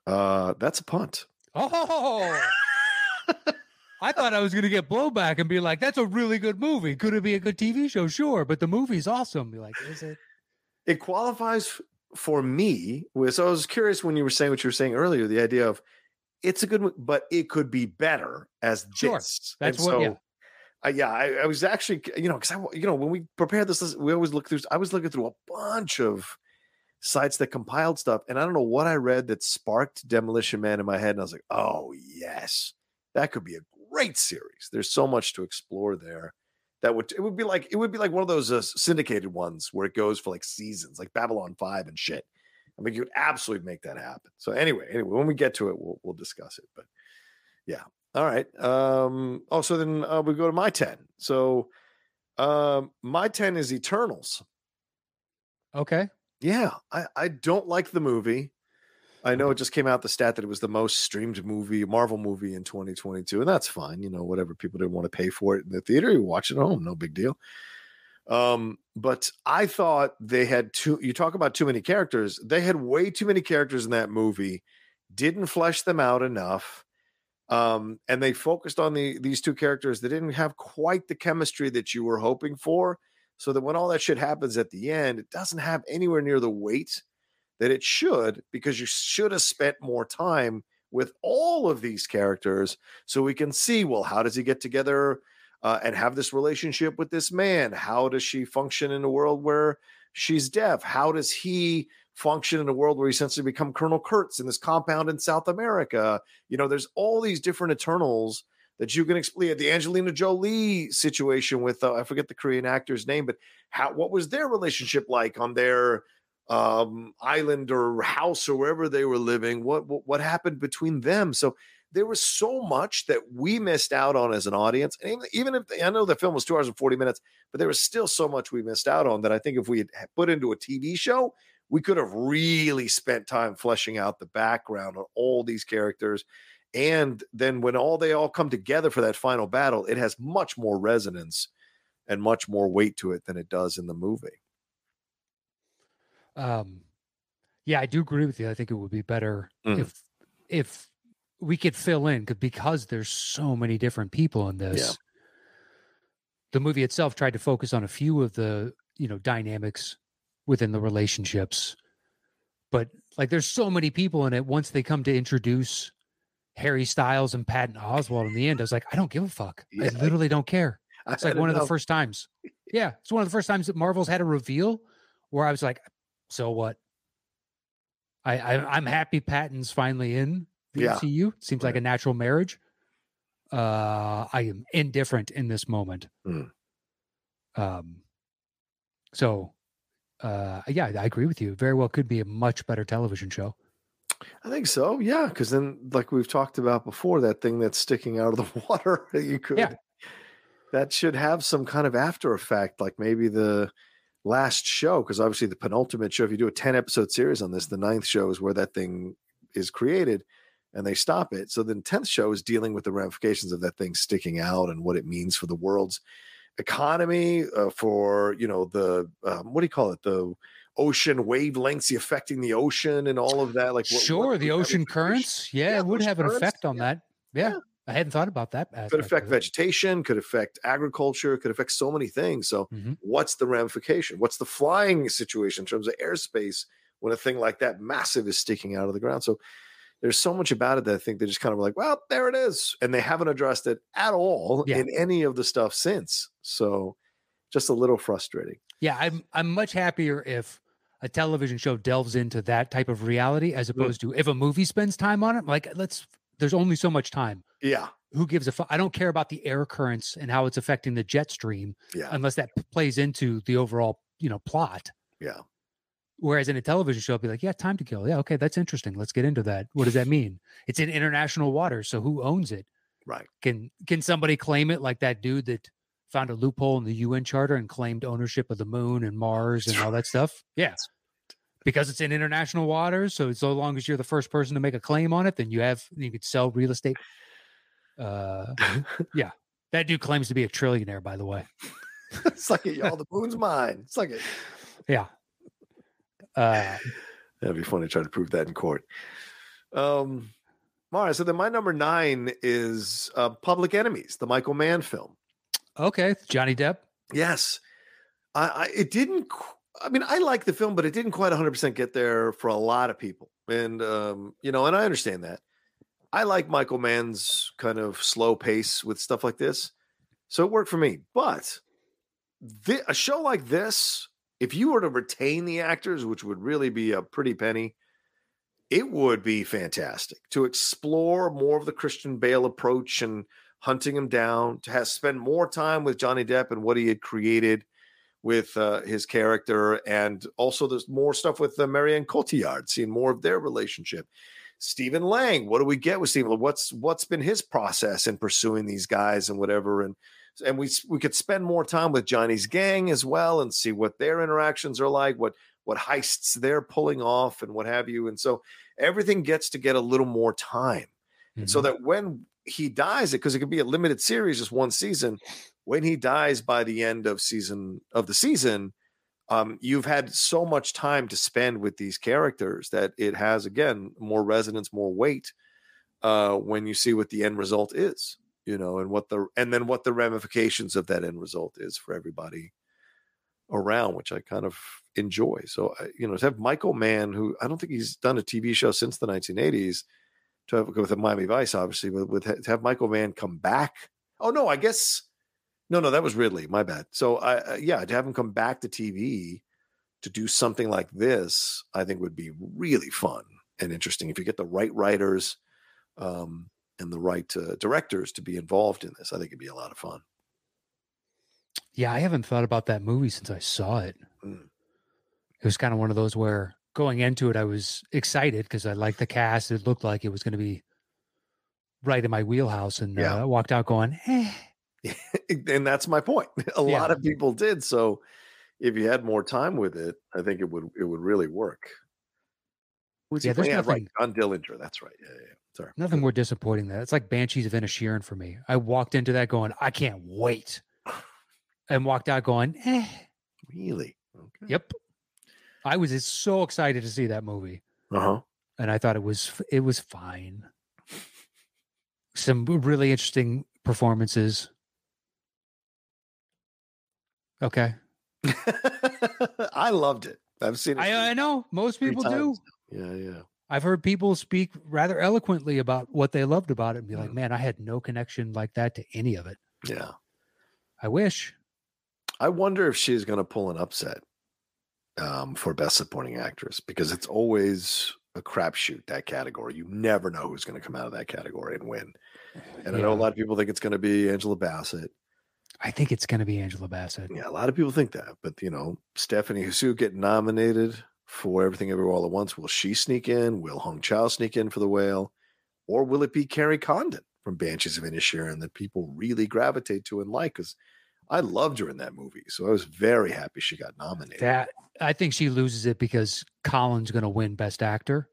Uh, that's a punt. Oh, I thought I was going to get blowback and be like, "That's a really good movie. Could it be a good TV show? Sure, but the movie's awesome." Be like, "Is it?" It qualifies for me. with- So I was curious when you were saying what you were saying earlier, the idea of it's a good, mo- but it could be better as Sure. this. That's And what- yeah. I, yeah, I, I was actually, you know, because I, you know, when we prepared this, list, we always look through. I was looking through a bunch of sites that compiled stuff, and I don't know what I read that sparked Demolition Man in my head, and I was like, oh yes, that could be a great series. There's so much to explore there. That would it would be like it would be like one of those uh, syndicated ones where it goes for like seasons, like Babylon Five and shit. I mean, you absolutely make that happen. So anyway, anyway, when we get to it, we'll we'll discuss it. But yeah, all right. Um. Oh, so then uh, we go to my ten. So, um, my ten is Eternals. Okay. Yeah, I I don't like the movie. I know it just came out the stat that it was the most streamed movie, Marvel movie in 2022, and that's fine. You know, whatever people didn't want to pay for it in the theater, you watch it at home, no big deal. Um, but I thought they had too. You talk about too many characters. They had way too many characters in that movie. Didn't flesh them out enough. Um, and they focused on the these two characters that didn't have quite the chemistry that you were hoping for. So that when all that shit happens at the end, it doesn't have anywhere near the weight that it should, because you should have spent more time with all of these characters so we can see well, how does he get together uh, and have this relationship with this man? How does she function in a world where she's deaf? How does he function in a world where he essentially become Colonel Kurtz in this compound in South America? You know, there's all these different Eternals that you can explain. The Angelina Jolie situation with uh, I forget the Korean actor's name, but how what was their relationship like on their um, island or house or wherever they were living? What, what what happened between them? So there was so much that we missed out on as an audience. And even, even if I know the film was two hours and 40 minutes, but there was still so much we missed out on that I think if we had put into a TV show, we could have really spent time fleshing out the background on all these characters. And then when all they all come together for that final battle, it has much more resonance and much more weight to it than it does in the movie. Um, yeah, I do agree with you. I think it would be better Mm. if if we could fill in because there's so many different people in this. The movie itself tried to focus on a few of the you know dynamics within the relationships, but like there's so many people in it. Once they come to introduce Harry Styles and Patton Oswalt in the end, I was like, I don't give a fuck. Yeah. I literally don't care. I It's like had one of the first times. Yeah, it's one of the first times that Marvel's had a reveal where I was like, "So what?" I, I I'm happy Patton's finally in the Yeah, MCU. Seems like a natural marriage. Uh, I am indifferent in this moment. Hmm. Um, so, uh, yeah, I agree with you. Very well could be a much better television show. I think so. Yeah, because then, like we've talked about before, that thing that's sticking out of the water, you could, Yeah. that should have some kind of after effect, like maybe the last show, because obviously the penultimate show, if you do a 10 episode series on this, the ninth show is where that thing is created and they stop it. So the 10th show is dealing with the ramifications of that thing sticking out and what it means for the world's economy, uh, for, you know, the, um, what do you call it? The, ocean wavelengths affecting the ocean and all of that like what- what sure, would the ocean currents. Yeah, Yeah, it would have an currents, effect on yeah. that. Yeah, Yeah. I hadn't thought about that. could affect vegetation, could affect agriculture, could affect so many things. So, Mhm. what's the ramification? What's the flying situation in terms of airspace when a thing like that massive is sticking out of the ground? So, there's so much about it that I think they just kind of like, well, there it is. And they haven't addressed it at all Yeah. in any of the stuff since. So, just a little frustrating. Yeah, I'm I'm much happier if a television show delves into that type of reality as Mm. opposed to if a movie spends time on it. Like, let's. There's only so much time. Yeah. Who gives a fuck? I don't care about the air currents and how it's affecting the jet stream Yeah. unless that plays into the overall, you know, plot. Yeah. Whereas in a television show, I'd be like, yeah, time to kill. Yeah, okay, that's interesting. Let's get into that. What does that mean? It's in international waters, so who owns it? Right. Can can somebody claim it like that dude that found a loophole in the UN charter and claimed ownership of the moon and Mars and all that stuff? Yeah. Because it's in international waters, so so long as you're the first person to make a claim on it, then you have you could sell real estate. Uh, yeah, that dude claims to be a trillionaire, by the way. Suck it, y'all. The moon's mine. Suck it. Yeah. Uh, That'd be funny to try to prove that in court. Um, all right. So then my number nine is uh, Public Enemies, the Michael Mann film. okay, Johnny Depp. Yes. I, I it didn't qu- I mean I like the film but it didn't quite 100% get there for a lot of people. And um you know and I understand that. I like Michael Mann's kind of slow pace with stuff like this. So it worked for me. But a show like this if you were to retain the actors which would really be a pretty penny it would be fantastic to explore more of the Christian Bale approach and hunting him down, to have spend more time with Johnny Depp and what he had created with uh, his character, and also there's more stuff with uh, Marion Cotillard, seeing more of their relationship. Stephen Lang, what do we get with Stephen? What's what's been his process in pursuing these guys and whatever, and and we we could spend more time with Johnny's gang as well and see what their interactions are like, what what heists they're pulling off, and what have you. And so everything gets to get a little more time. And so that when he dies it because it could be a limited series, just one season. When he dies by the end of season of the season, um, you've had so much time to spend with these characters that it has again more resonance, more weight uh, when you see what the end result is, you know, and what the and then what the ramifications of that end result is for everybody around, which I kind of enjoy. So, you know, to have Michael Mann, who I don't think he's done a TV show since the 1980s, to have with the Miami Vice, obviously, but with to have Michael Mann come back. Oh no, I guess no, no, that was Ridley. My bad. So, I uh, yeah, to have him come back to TV to do something like this, I think would be really fun and interesting if you get the right writers um, and the right uh, directors to be involved in this. I think it'd be a lot of fun. Yeah, I haven't thought about that movie since I saw it. Mm. It was kind of one of those where going into it, I was excited because I liked the cast. It looked like it was going to be right in my wheelhouse, and Yeah. uh, I walked out going, eh. and that's my point. A Yeah. lot of people did. So, if you had more time with it, I think it would it would really work. Who's Yeah, there's? Yeah, right. nothing- John Dillinger. That's right. Yeah, yeah. Sorry. Nothing more disappointing than that. It's like Banshees of Inisherin for me. I walked into that going, I can't wait, and walked out going, eh. Really? Okay. Yep. I was just so excited to see that movie, Uh huh. and I thought it was it was fine. Some really interesting performances. Okay, I loved it. I've seen it. I, I know most people do. Yeah, yeah. I've heard people speak rather eloquently about what they loved about it and be like, Mm. man, I had no connection like that to any of it. Yeah. I wish. I wonder if she's going to pull an upset um, for Best Supporting Actress because it's always a crapshoot that category. You never know who's going to come out of that category and win. And I know a lot of people think it's going to be Angela Bassett. I think it's going to be Angela Bassett. Yeah, a lot of people think that, but you know, Stephanie Hsu get nominated for Everything Everywhere All at Once. Will she sneak in? Will Hong Chau sneak in for the whale? Or will it be Kerry Condon from Banshees of Inisherin that people really gravitate to and like? Because I loved her in that movie. So I was very happy she got nominated. That I think she loses it because Colin's going to win Best Actor.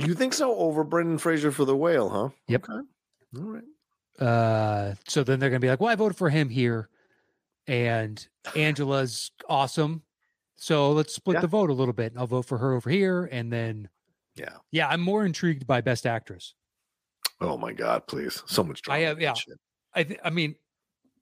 You think so? Over Brendan Fraser for the whale, huh? Yep. Okay. All right. Uh, so then they're going to be like, "Well, I voted for him here, and Angela's awesome. So let's split Yeah. the vote a little bit. I'll vote for her over here, and then Yeah. yeah, I'm more intrigued by Best Actress. Oh my God, please. So much drama. I have- yeah. I th- I mean,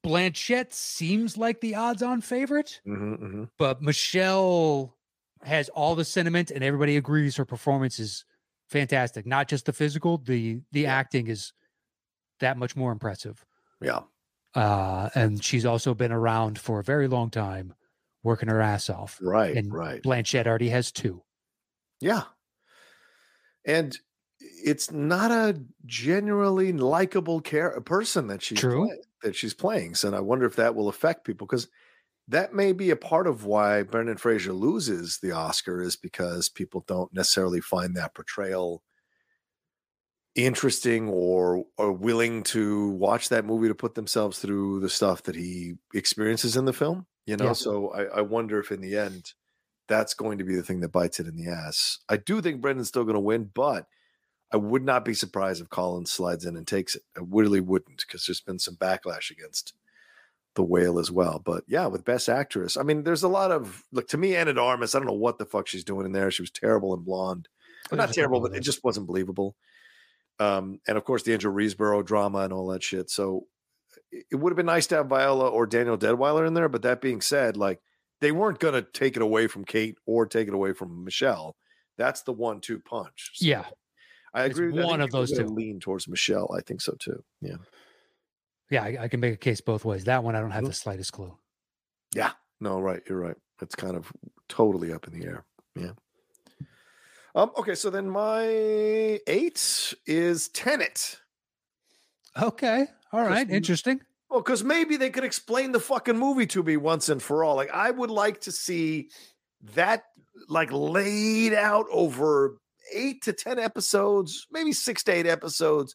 Blanchett seems like the odds-on favorite, Mhm, mhm. but Michelle has all the sentiment, and everybody agrees her performance is fantastic. Not just the physical, the the Yeah. acting is that much more impressive. Yeah. Uh, and she's also been around for a very long time, working her ass off. Right. And right. Blanchett already has two. Yeah. And it's not a generally likable care person that she's True. play- that she's playing. So and I wonder if that will affect people because that may be a part of why Brendan Fraser loses the Oscar is because people don't necessarily find that portrayal interesting or or willing to watch that movie to put themselves through the stuff that he experiences in the film. You know, Yeah. so I, I wonder if in the end that's going to be the thing that bites it in the ass. I do think Brendan's still going to win, but I would not be surprised if Collins slides in and takes it. I really wouldn't because there's been some backlash against the whale as well. But yeah, with best actress, I mean, there's a lot of look to me, Ana de Armas. I don't know what the fuck she's doing in there. She was terrible in Blonde. Well, not terrible, but it just wasn't believable. Um, and of course, the Andrea Riseborough drama and all that shit. So it would have been nice to have Viola or Danielle Deadwyler in there. But that being said, like they weren't going to take it away from Kate or take it away from Michelle. That's the one-two punch. So Yeah. I It's agree. with- one think of those two. lean towards Michelle. I think so too. Yeah. Yeah. I, I can make a case both ways. That one, I don't have Mhm. the slightest clue. Yeah. No, right. You're right. It's kind of totally up in the air. Yeah. Um, okay, so then my eight is Tenet. Okay. All right. Interesting. Well, because maybe they could explain the fucking movie to me once and for all. Like, I would like to see that like laid out over eight to ten episodes, maybe six to eight episodes.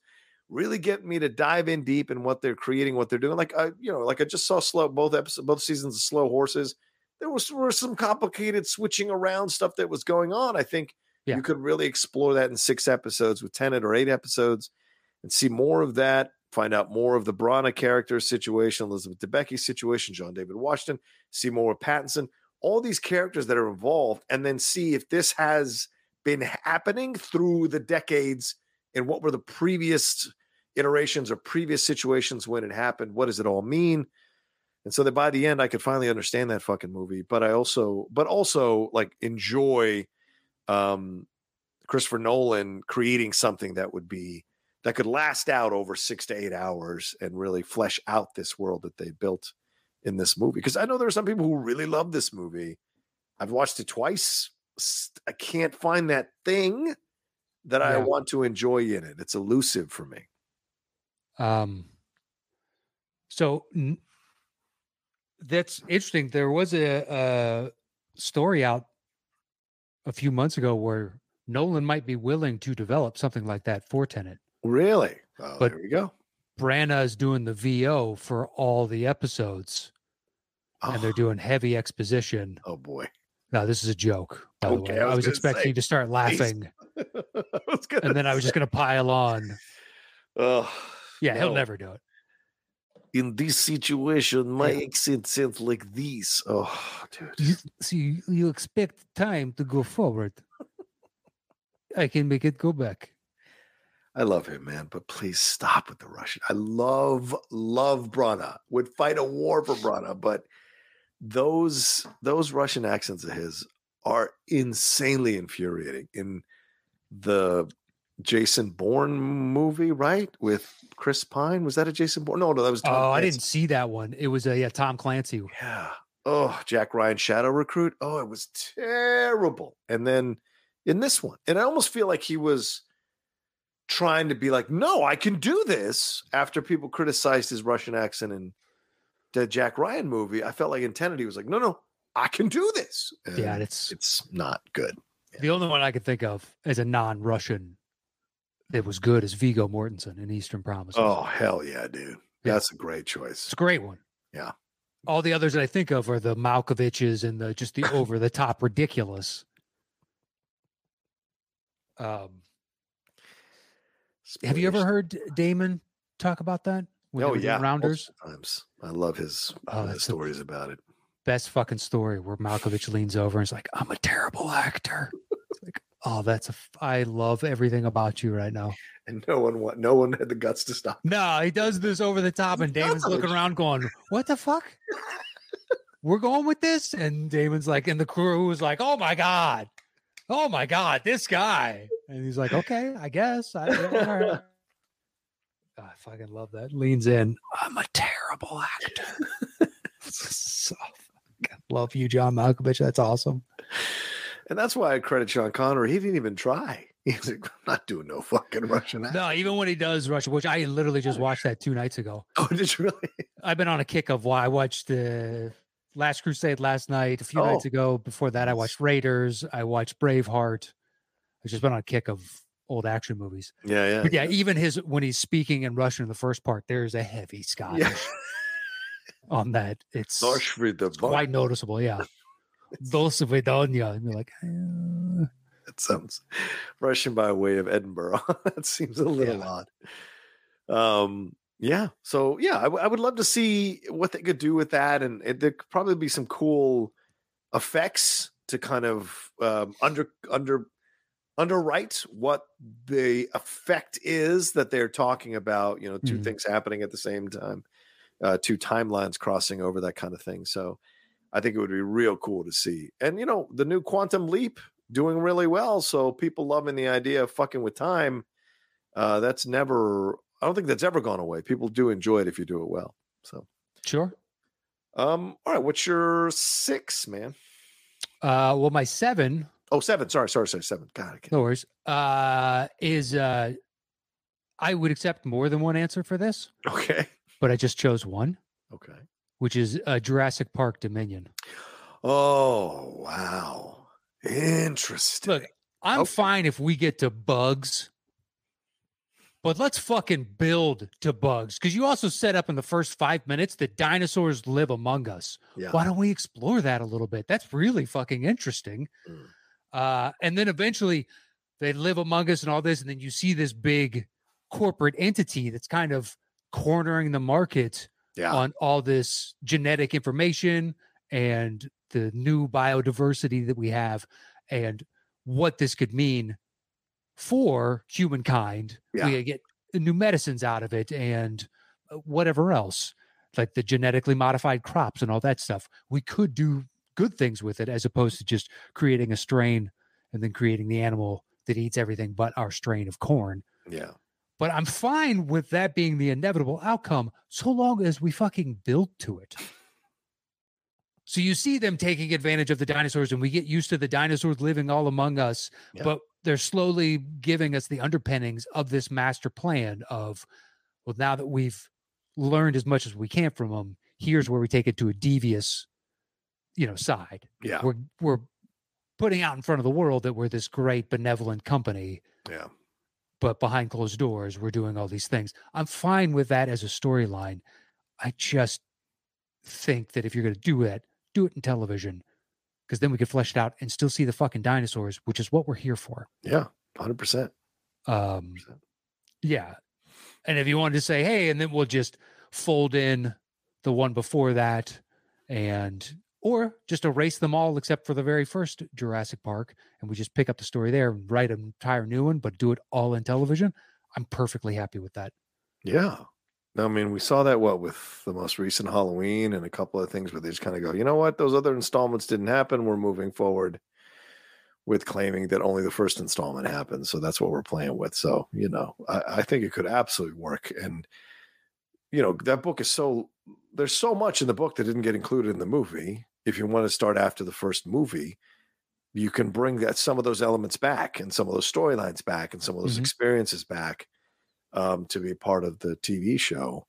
Really get me to dive in deep in what they're creating, what they're doing. Like, I, you know, like I just saw slow both episodes, both seasons of Slow Horses. There was were some complicated switching around stuff that was going on. I think Yeah. you could really explore that in six episodes with Tenet or eight episodes. and see more of that. Find out more of the Branagh character situation, Elizabeth Debicki situation, John David Washington. Of Pattinson. All these characters that are involved, and then see if this has been happening through the decades and what were the previous iterations or previous situations when it happened. What does it all mean? And so that by the end, I could finally understand that fucking movie. But I also, but also like enjoy um Christopher Nolan creating something that would be that could last out over six to eight hours and really flesh out this world that they built in this movie. Because I know there are some people who really love this movie. I've watched it twice. I can't find that thing that I want to enjoy in it. It's elusive for me. Um, so n- that's interesting. There was a, a story out a few months ago where Nolan might be willing to develop something like that for Tenet. Really? Oh, But- there we go. Branagh is doing the VO for all the episodes, and they're Oh, doing heavy exposition. oh boy. No, this is a joke. By the Okay, way, I I was was, expecting say, you to start laughing, was and then I was just going to pile on. Oh, Yeah, he'll never do it. In this situation, my Yeah. accent sounds like this. Oh, dude. You, see, you expect time to go forward. I can make it go back. I love him, man, but please stop with the Russian. I love, love Branagh. Would fight a war for Branagh, but those those Russian accents of his are insanely infuriating. In the Jason Bourne movie, right? With Chris Pine. Was that a Jason Bourne? No, no, that was Tom oh, I didn't see that one. It was a yeah, Tom Clancy. Yeah. Oh, Jack Ryan Shadow Recruit. Oh, it was terrible. And then in this one, and I almost feel like he was trying to be like, no, I can do this. After people criticized his Russian accent in the Jack Ryan movie, I felt like in Tenet, he was like, no, no, I can do this. Yeah, And it's it's not good. the only one I could think of as a non-Russian that was good is Viggo Mortensen in Eastern Promises. Oh, hell yeah, dude. Yeah. That's a great choice. It's a great one. Yeah. All the others that I think of are the Malkoviches and the just the over the top ridiculous. Um, have you ever heard Damon talk about that? Oh yeah, Rounders. times. I love his, uh, Oh, his stories about it. Best fucking story where Malkovich leans over and is like, "I'm a terrible actor." It's like, oh, that's a. f- I love everything about you right now. And no one, wa- no one had the guts to stop. No, he does this over the top, and Damon's looking around, going, "What the fuck? We're going with this?" And Damon's like, and the crew was like, "Oh my god, oh my god, this guy!" And he's like, "Okay, I guess." I, right." I fucking love that. Leans in. I'm a terrible actor. so, love you, John Malkovich. That's awesome. And that's why I credit Sean Connery. He didn't even try. He's like, I'm not doing no fucking Russian accent. No, even when he does Russian, which I literally just watched that two nights ago. Oh, did you really? I've been on a kick of why I watched the Last Crusade last night. A few nights Oh. ago, before that, I watched Raiders. I watched Braveheart. I've just been on a kick of old action movies. Yeah, yeah. But yeah, even his when he's speaking in Russian in the first part, there's a heavy Scottish Yeah. on that. It's, Nosh with the it's quite noticeable. Yeah. Dos Vidonia. And you're like, eh. That sounds Russian by way of Edinburgh. that seems a little Yeah. odd. Um, yeah. So yeah, I, w- I would love to see what they could do with that, and it, there could probably be some cool effects to kind of um, under under underwrite what the effect is that they're talking about. You know, 2 Mhm. things happening at the same time, uh, two timelines crossing over, that kind of thing. So. I think it would be real cool to see. And you know, the new Quantum Leap doing really well. So people loving the idea of fucking with time. Uh, that's never. I don't think that's ever gone away. People do enjoy it if you do it well. So, sure. um, all right. What's your six, man? Uh, well, my seven, Oh, seven. Sorry, sorry, sorry. Seven. God, I no worries, uh, is uh, I would accept more than one answer for this, Okay. but I just chose one. Okay. which is uh, Jurassic Park Dominion. Oh wow. Interesting. Look, I'm Okay. fine if we get to bugs, but let's fucking build to bugs because you also set up in the first five minutes that dinosaurs live among us. yeah. Why don't we explore that a little bit? That's really fucking interesting. Mm. Uh, and then eventually they live among us and all this, and then you see this big corporate entity that's kind of cornering the market Yeah. on all this genetic information and the new biodiversity that we have and what this could mean for humankind. Yeah. We get new medicines out of it and uh, whatever else, like the genetically modified crops and all that stuff. We could do good things with it as opposed to just creating a strain and then creating the animal that eats everything but our strain of corn. yeah. But I'm fine with that being the inevitable outcome so long as we fucking build to it. So you see them taking advantage of the dinosaurs and we get used to the dinosaurs living all among us, Yeah. but they're slowly giving us the underpinnings of this master plan of well now that we've learned as much as we can from them, here's where we take it to a devious you know side. Yeah. We're we're putting out in front of the world that we're this great benevolent company Yeah. but behind closed doors we're doing all these things i'm fine with that as a storyline i just think that if you're going to do it do it in television because then we could flesh it out and still see the fucking dinosaurs which is what we're here for Yeah. 100%. um yeah and if you wanted to say hey and then we'll just fold in the one before that and or just erase them all except for the very first Jurassic Park and we just pick up the story there and write an entire new one but do it all in television I'm perfectly happy with that Yeah. I mean, we saw that what with the most recent Halloween and a couple of things where they just kind of go, you know what, those other installments didn't happen. We're moving forward with claiming that only the first installment happened. So that's what we're playing with. So, you know, I, I think it could absolutely work. And, you know, that book is so, there's so much in the book that didn't get included in the movie. If you want to start after the first movie, you can bring that some of those elements back and some of those storylines back and some of those Mhm. experiences back um, to be part of the TV show.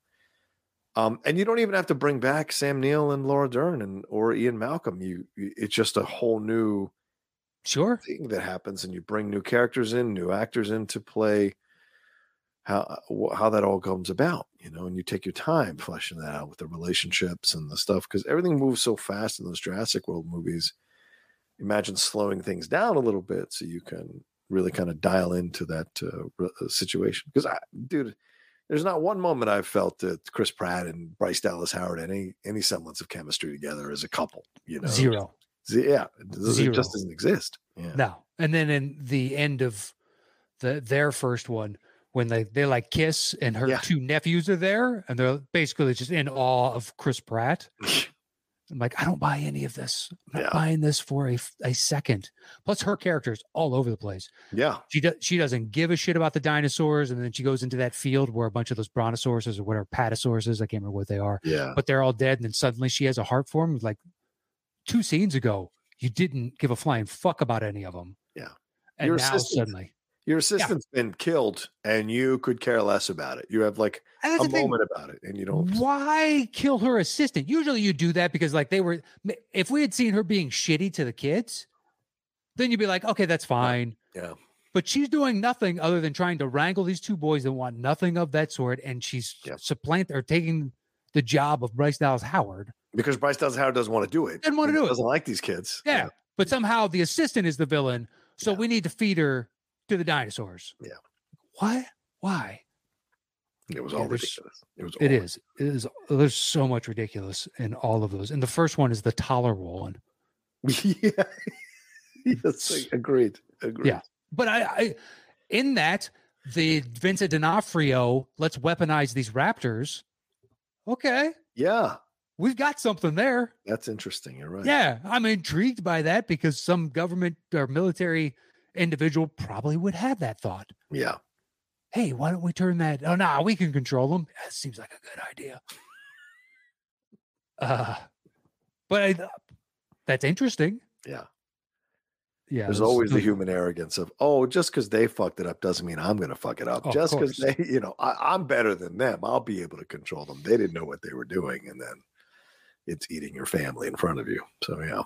Um, and you don't even have to bring back Sam Neill and Laura Dern and or Ian Malcolm. You, you- it's just a whole new sure thing that happens, and you bring new characters in, new actors in to play how how that all comes about. You know, and you take your time fleshing that out with the relationships and the stuff because everything moves so fast in those Jurassic World movies. Imagine slowing things down a little bit so you can really kind of dial into that uh, uh, situation. Because, I, dude, there's not one moment I've felt that Chris Pratt and Bryce Dallas Howard any any semblance of chemistry together as a couple. You know, zero Yeah, it, does- it Zero. just doesn't exist. Yeah, no and then in the end of the their first one when they they like kiss and her Yeah. two nephews are there and they're basically just in awe of Chris Pratt I'm like, I don't buy any of this. I'm not Yeah. buying this for a, a second. Plus, her character is all over the place. yeah, She does. She doesn't give a shit about the dinosaurs, and then she goes into that field where a bunch of those brontosauruses or whatever patosauruses, I can't remember what they are, yeah. but they're all dead. And then suddenly she has a heart for them. Like two scenes ago, you didn't give a flying fuck about any of them. Yeah. And Your now assistant- suddenly, Your assistant's been killed, and you could care less about it. You have like a the thing. moment about it, and you don't. Why kill her assistant? Usually you do that because like they were if we had seen her being shitty to the kids, then you'd be like, okay, that's fine. Yeah. But she's doing nothing other than trying to wrangle these two boys that want nothing of that sort, and she's Yep. supplant or taking the job of Bryce Dallas Howard. Because Bryce Dallas Howard doesn't want to do it. Doesn't wanna He do it. Doesn't like these kids. Yeah. But somehow the assistant is the villain, so Yeah. we need to feed her to the dinosaurs. Yeah. What? Why? It was all there's- ridiculous. It was. It all is. It is. There's so much ridiculous in all of those. And the first one is the tolerable one. yeah. yes, agreed. Agreed. Yeah. But I, I in that the Vincent D'Onofrio, let's weaponize these raptors. Okay, Yeah. we've got something there. That's interesting. You're right. Yeah, I'm intrigued by that because some government or military individual probably would have that thought. Yeah. Hey, why don't we turn that? Oh, no, we can control them. That seems like a good idea. Uh, but I, that's interesting. Yeah. Yeah, There's always the human arrogance of, oh, just because they fucked it up doesn't mean I'm going to fuck it up. Oh, just because they, you know, I, I'm better than them. I'll be able to control them. They didn't know what they were doing. And then it's eating your family in front of you. So, yeah.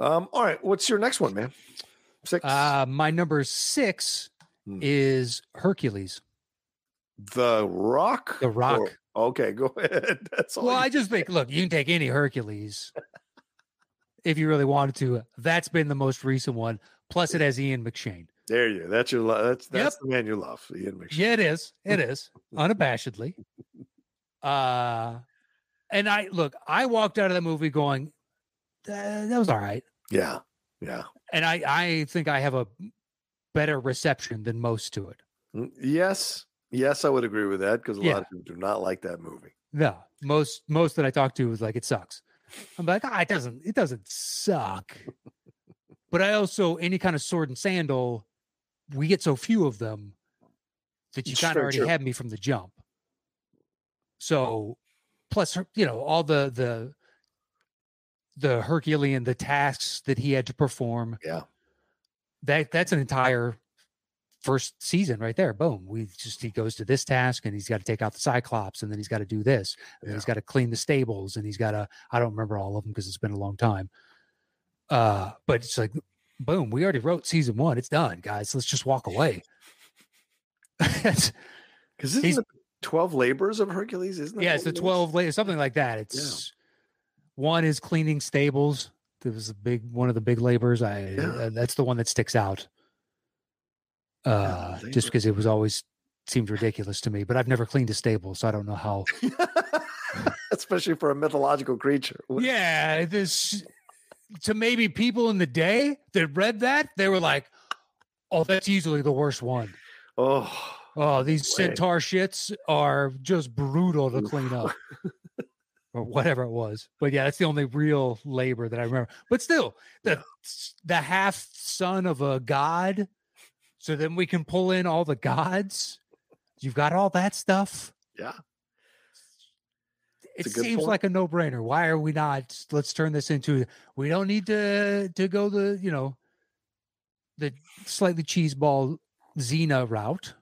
Um, all right. What's your next one, man? Six. Uh, my number six Hmm. is Hercules. the Rock? The Rock. Or- okay. Go ahead. That's all. Well, I just think, look, you can take any Hercules if you really wanted to. That's been the most recent one. Plus, it has Ian McShane. There you. That's your. lo- That's that's the man you love. Ian McShane. Yeah, it is. It is unabashedly. Uh, and I look. I walked out of the movie going, "That that was all right." Yeah. Yeah. And I, I think I have a better reception than most to it. Mm, Yes. Yes, I would agree with that because a Yeah. lot of people do not like that movie. No, most most that I talk to was like it sucks. I'm like, ah, it doesn't, it doesn't suck. but I also any kind of sword and sandal, we get so few of them that you kind of already true. had me from the jump. So, plus you know all the the the Herculean the tasks that he had to perform. Yeah. That that's an entire first season right there. Boom. We just he goes to this task and he's got to take out the Cyclops and then he's got to do this and then he's got to clean the stables and he's got to I don't remember all of them because it's been a long time. Uh, but it's like boom, we already wrote season one. It's done, guys. Let's just walk away. Because isn't twelve labors of Hercules? Isn't it? yeah, it's the 12 later, something like that. It's one is cleaning stables. There was a big one of the big labors. I Yeah. uh, that's the one that sticks out. Uh labor. just because it was always seemed ridiculous to me, but I've never cleaned a stable, so I don't know how. Especially for a mythological creature. Yeah, this to maybe people in the day that read that, they were like, "Oh, that's easily the worst one." Oh, Oh, these way. centaur shits are just brutal to clean up. or whatever it was. But yeah, that's the only real labor that I remember. But still, the the half son of a god. So then we can pull in all the gods. You've got all that stuff. yeah. It It's seems point. like a no-brainer. Why are we not? Let's turn this into. We don't need to to go the you know the slightly cheeseball Xena route.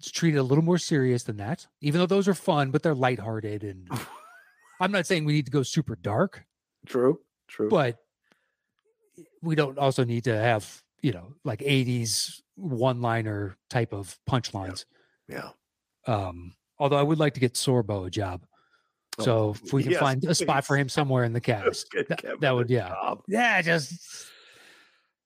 Let's treat it a little more serious than that. Even though those are fun, but they're lighthearted and. I'm not saying we need to go super dark, True. True. but we don't also need to have you know like 80s one-liner type of punchlines. yeah. Um, although I would like to get Sorbo a job. Oh, So if we can yes, find a spot for him somewhere in the cast, that, that would yeah, job. yeah, just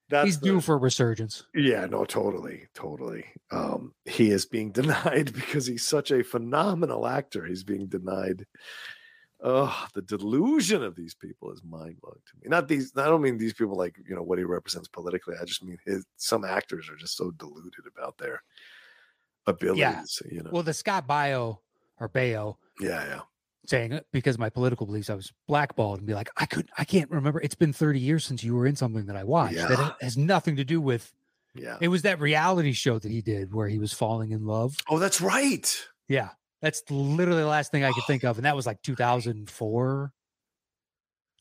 That's he's the- due for a resurgence. Yeah, no, totally, totally. Um, he is being denied because he's such a phenomenal actor. He's being denied. Oh, the delusion of these people is mind blowing to me. Not these. I don't mean these people like you know what he represents politically. I just mean his. Some actors are just so deluded about their abilities. You know. Well, the Scott Bio or Baio yeah, yeah. Saying uh, because of my political beliefs I was blackballed and be like I could I can't remember. It's been 30 years since you were in something that I watched. That Yeah. it has nothing to do with. Yeah. It was that reality show that he did where he was falling in love. Oh, that's right. Yeah, that's literally the last thing I could think of, and that was like 2004.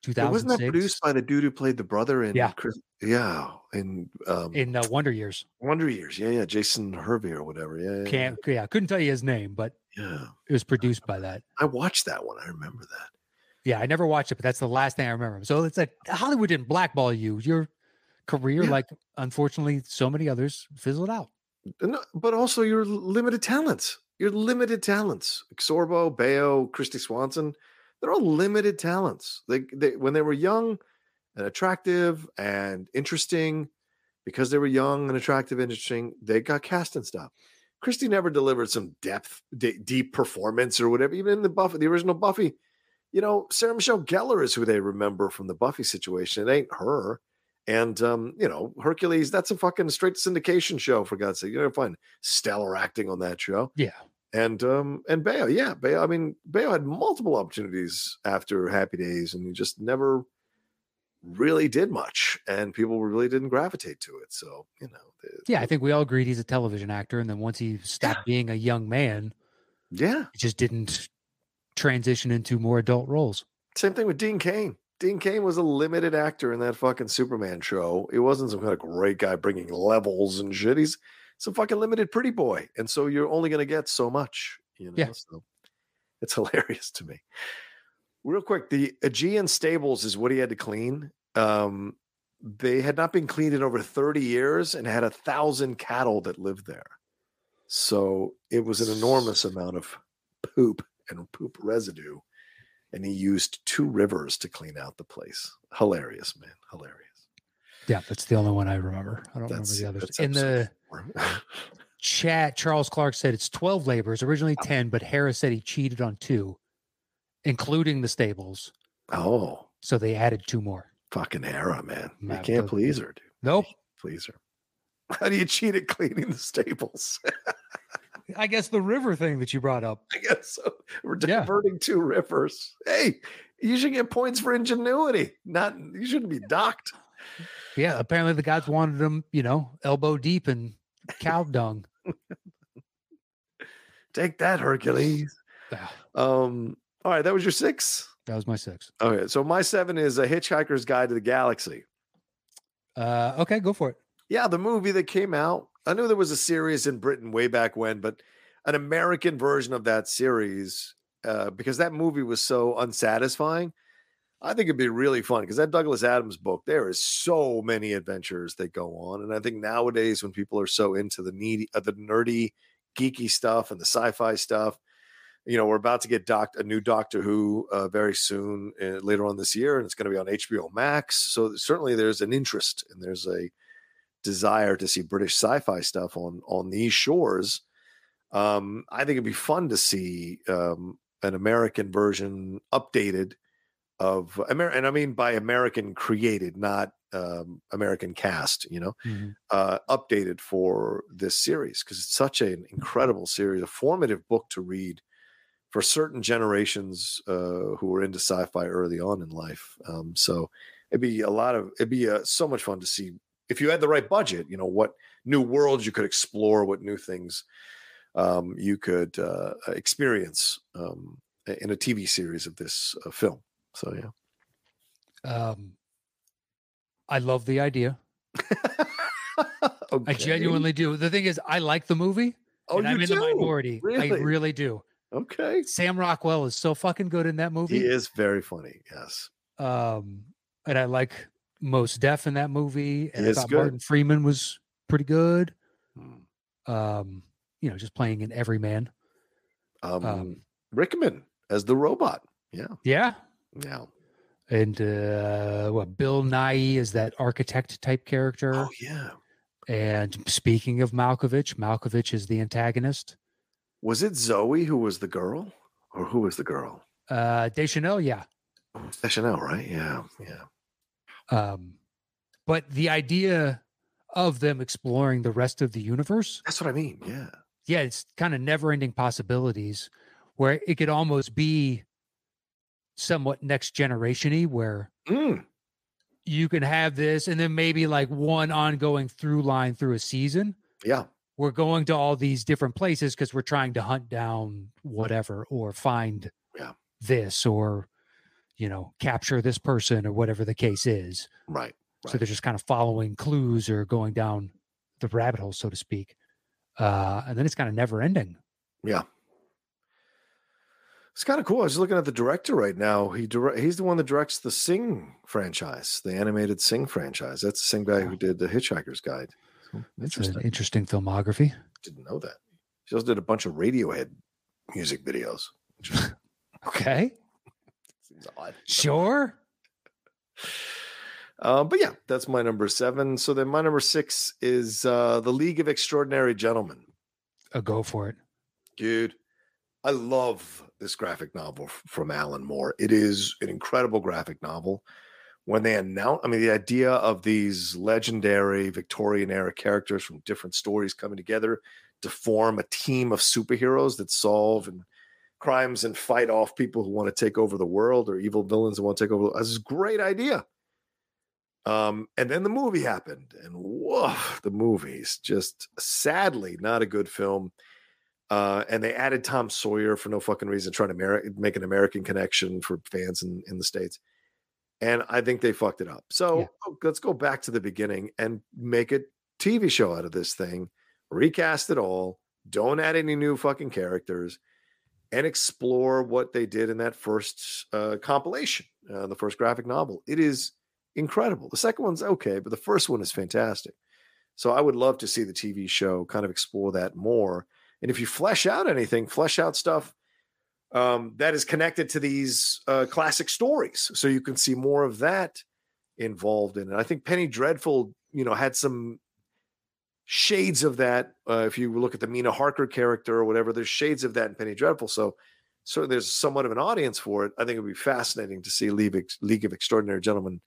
It wasn't that produced by the dude who played the brother in Yeah. Chris, yeah, in um in uh, Wonder Years. Wonder Years. Yeah, yeah, Jason Hervey or whatever. Yeah, yeah, Can't yeah, couldn't tell you his name, but yeah. it was produced by that. I watched that one. I remember that. Yeah, I never watched it, but that's the last thing I remember. So it's like Hollywood didn't blackball you. Your career, Yeah. like unfortunately, so many others fizzled out. Uh, but also your limited talents. Your limited talents. Sorbo, Baio, Kristy Swanson, they're all limited talents. They, they when they were young and attractive and interesting, because they were young and attractive and interesting, they got cast and stuff. Kristy never delivered some depth, d- deep performance or whatever. Even in the Buffy, the original Buffy, you know, Sarah Michelle Gellar is who they remember from the Buffy situation. It ain't her. And um, you know, Hercules, that's a fucking straight syndication show, for God's sake. You're gonna find stellar acting on that show. Yeah. And um and Baio, yeah, Baio. I mean, Baio had multiple opportunities after Happy Days, and he just never really did much, and people really didn't gravitate to it. So, you know, Yeah, I think we all agreed he's a television actor, and then once he stopped being a young man, yeah. it just didn't transition into more adult roles. Same thing with Dean Cain. Dean Cain was a limited actor in that fucking Superman show. He wasn't some kind of great guy bringing levels and shit. He's some fucking limited pretty boy. And so you're only going to get so much, you know? Yeah. So it's hilarious to me. Real quick, the Augean stables is what he had to clean. Um, they had not been cleaned in over 30 years and had a thousand cattle that lived there. So it was an enormous amount of poop and poop residue and he used two rivers to clean out the place. Hilarious, man. Hilarious. Yeah, that's the only one I remember. I don't That's- remember the others. In the chat, Charles Clark said it's 12 labors, originally 10, but Harris said he cheated on two, including the stables. oh, So they added two more. fucking Hera, man. You can't please her, dude. Nope. Please her. How do you cheat at cleaning the stables? I guess the river thing that you brought up. I guess so. We're Yeah. diverting two rivers. Hey, you should get points for ingenuity. Not you shouldn't be docked. Yeah, apparently the gods wanted them, you know, elbow deep in cow dung. Take that, Hercules. Um, all right, that was your six. That was my six. Okay, so my seven is a Hitchhiker's Guide to the Galaxy. Uh, okay, go for it. Yeah, the movie that came out. I knew there was a series in Britain way back when, but an American version of that series, uh, because that movie was so unsatisfying. I think it'd be really fun because that Douglas Adams book, there is so many adventures that go on, and I think nowadays when people are so into the needy, uh, the nerdy, geeky stuff and the sci-fi stuff, you know, we're about to get doc- a new Doctor Who uh, very soon, uh, later on this year, and it's going to be on HBO Max. So certainly there's an interest and there's a desire to see British sci-fi stuff on on these shores. Um, I think it'd be fun to see um, an American version updated of Amer- and I mean by American created, not um, American cast. You know, Mhm. uh, updated for this series because it's such an incredible series, a formative book to read for certain generations uh, who were into sci-fi early on in life. Um, so it'd be a lot of it'd be uh, so much fun to see if you had the right budget. You know what new worlds you could explore, what new things um, you could uh, experience um, in a TV series of this uh, film. So yeah. Um, I love the idea. I genuinely do. The thing is, I like the movie, Oh, and you I'm in do? the minority. I Really? really do. Okay. Sam Rockwell is so fucking good in that movie. He is very funny. Yes. Um, and I like Mos Def in that movie, and I thought good. Martin Freeman was pretty good. Hmm. Um, you know, just playing an everyman. Um, Um, Rickman as the robot. Yeah. Yeah. Yeah. And uh, what Bill Nighy is that architect type character. Oh yeah. And speaking of Malkovich, Malkovich is the antagonist. Was it Zoe who was the girl, or who was the girl? Uh, Deschanel, yeah. Deschanel, right? Yeah. Yeah. Um, but the idea of them exploring the rest of the universe, That's what I mean. Yeah. yeah, it's kind of never ending possibilities where it could almost be somewhat next generation y where Mm, you can have this and then maybe like one ongoing through line through a season. yeah. We're going to all these different places because we're trying to hunt down whatever or find Yeah. this or, you know, capture this person or whatever the case is. Right. So they're just kind of following clues or going down the rabbit hole, so to speak. Uh, and then it's kind of never ending. Yeah. It's kind of cool. I was looking at the director right now. He direct, he's the one that directs the Sing franchise, the animated Sing franchise. That's the same guy who did the Hitchhiker's Guide. Interesting. interesting filmography. Didn't know that. He also did a bunch of Radiohead music videos. Okay. Seems odd. Sure. Uh, but yeah, that's my number seven. So then my number six is uh, The League of Extraordinary Gentlemen. Uh, go for it. Dude, I love this graphic novel from Alan Moore. It is an incredible graphic novel. When they announce, I mean, the idea of these legendary Victorian era characters from different stories coming together to form a team of superheroes that solve and crimes and fight off people who want to take over the world or evil villains who want to take over. This is a great idea. Um, and then the movie happened, and woof, the movie's just sadly not a good film. Uh, and they added Tom Sawyer for no fucking reason, trying to Ameri- make an American connection for fans in, in the States. And I think they fucked it up. So Yeah. oh, let's go back to the beginning and make a TV show out of this thing, recast it all, don't add any new fucking characters, and explore what they did in that first uh, compilation, uh, the first graphic novel. It is incredible. The second one's okay, but the first one is fantastic. So I would love to see the TV show kind of explore that more. And if you flesh out anything, flesh out stuff um, that is connected to these uh, classic stories, so you can see more of that involved in it. I think Penny Dreadful, you know, had some shades of that. Uh, if you look at the Mina Harker character or whatever, there's shades of that in Penny Dreadful. So certainly there's somewhat of an audience for it. I think it would be fascinating to see League, League of Extraordinary Gentlemen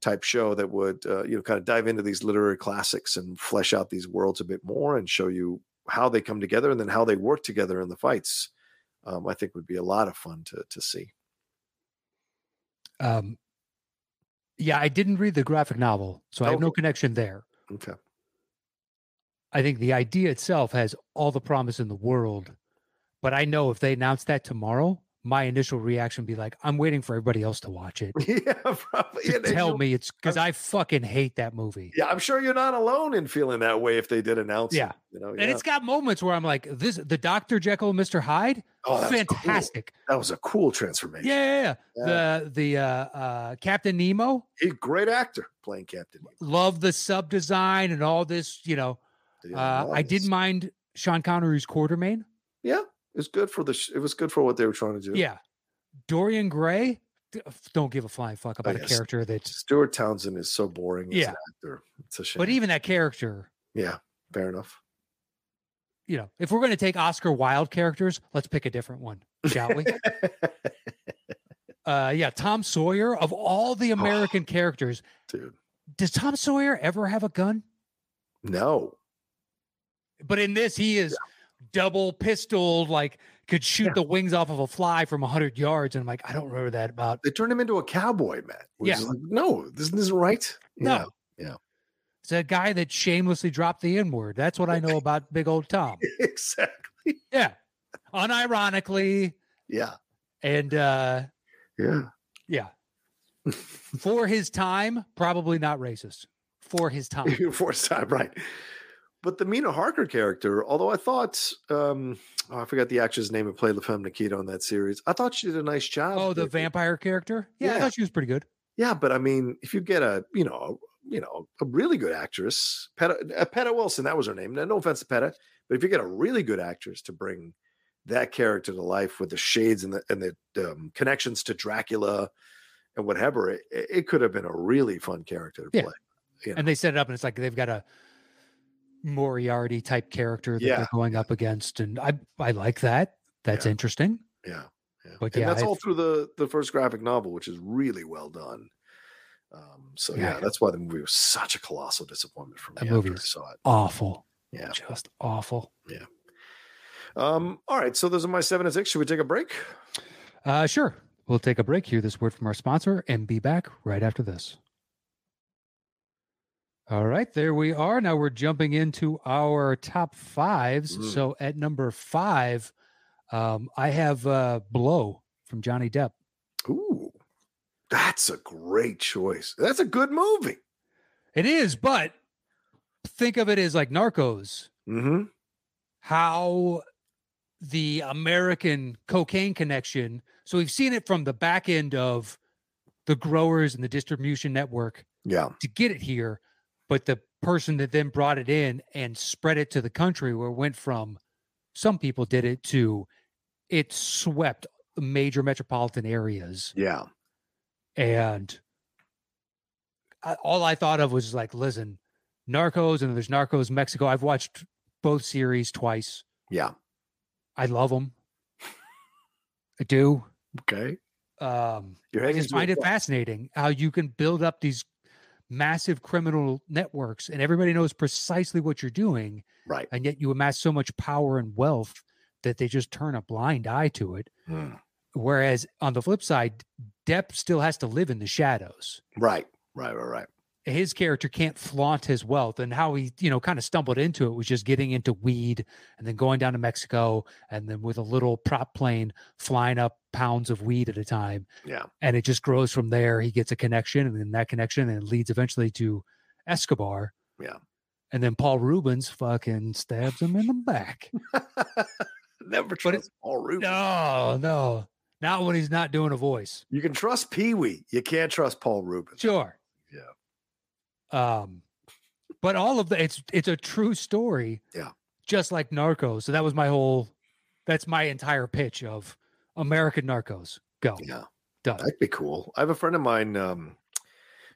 type show that would uh, you know kind of dive into these literary classics and flesh out these worlds a bit more and show you how they come together and then how they work together in the fights. Um, I think would be a lot of fun to to see. Um, yeah, I didn't read the graphic novel, so I have no connection there. Okay. I think the idea itself has all the promise in the world, but I know if they announce that tomorrow, my initial reaction would be like, I'm waiting for everybody else to watch it Yeah, probably. to and- and tell me it's because I fucking hate that movie. Yeah, I'm sure you're not alone in feeling that way if they did announce Yeah. it. You know, And yeah. it's got moments where I'm like, this the Dr. Jekyll and Mr. Hyde, Oh, that's cool. fantastic. That was a cool transformation. Yeah, yeah, yeah. The the uh uh Captain Nemo, He's a great actor playing Captain. Nemo. love the sub design and all this, you know. Uh I didn't mind Sean Connery's Quatermain. Yeah, it was good for the. Sh- it was good for what they were trying to do. Yeah. Dorian Gray, don't give a flying fuck about yes. a character that Stuart Townsend is so boring as Yeah. an actor. It's a shame. but even that character, yeah, fair enough. you know, if we're gonna take Oscar Wilde characters, let's pick a different one, shall we? uh yeah, Tom Sawyer of all the American characters, Dude, does Tom Sawyer ever have a gun? no. But in this, he is double pistoled, like could shoot Yeah. the wings off of a fly from hundred yards. And I'm like, I don't remember that about They turned him into a cowboy, man. Yeah. like, no, this isn't right. no. yeah. It's a guy that shamelessly dropped the N word. That's what I know about big old Tom. Exactly. Yeah. Unironically. Yeah, And uh yeah. yeah. For his time, probably not racist. For his time. Force time, right? But the Mina Harker character, although I thought, um, oh, I forgot the actress' name who played La Femme Nikita on that series. I thought she did a nice job. Oh, the with it. vampire character? Yeah, I thought she was pretty good. Yeah, but I mean, if you get a, you know, a, you know, a really good actress, Peta, uh, Peta Wilson, that was her name. No offense to Peta, but if you get a really good actress to bring that character to life with the shades and the and the um, connections to Dracula and whatever, it, it could have been a really fun character to Yeah. play. You know? And they set it up and it's like they've got a Moriarty type character that Yeah, they're going up against. And I I like that. That's Yeah. interesting. Yeah, yeah. But and yeah, that's I- all through the the first graphic novel, which is really well done. Um, so yeah. Yeah. that's why the movie was such a colossal disappointment for me That movie I saw it. Awful. Yeah. Just awful. Yeah. Um, all right, so those are my seven and six. Should we take a break? Uh sure. We'll take a break here. This word from our sponsor and be back right after this. All right, there we are. Now we're jumping into our top fives. Mm. So at number five, um, I have uh, Blow from Johnny Depp. Ooh, that's a great choice. That's a good movie. It is, but think of it as like Narcos, Mm-hmm. how the American cocaine connection. So we've seen it from the back end of the growers and the distribution network Yeah. to get it here, but the person that then brought it in and spread it to the country where it went from some people did it to it swept major metropolitan areas Yeah. and I, all I thought of was like, listen, Narcos and there's Narcos Mexico. I've watched both series twice. Yeah. I love them. I do. Okay. Um, You're I just find it fascinating how you can build up these massive criminal networks and everybody knows precisely what you're doing, Right. and yet you amass so much power and wealth that they just turn a blind eye to it. Mm. Whereas on the flip side, Depp still has to live in the shadows. Right. Right. Right. Right. His character can't flaunt his wealth and how he you know kind of stumbled into it was just getting into weed and then going down to mexico and then with a little prop plane flying up pounds of weed at a time Yeah. and it just grows from there he gets a connection and then that connection and leads eventually to escobar Yeah. and then paul reubens fucking stabs him in the back Never trust Paul Reubens. no no not when he's not doing a voice You can trust Pee Wee. You can't trust Paul Reubens. Sure. Yeah. Um, but all of the it's it's a true story. Yeah. Just like Narcos. So that was my whole. That's my entire pitch of American Narcos. Go Yeah. done. That'd be cool. I have a friend of mine, um,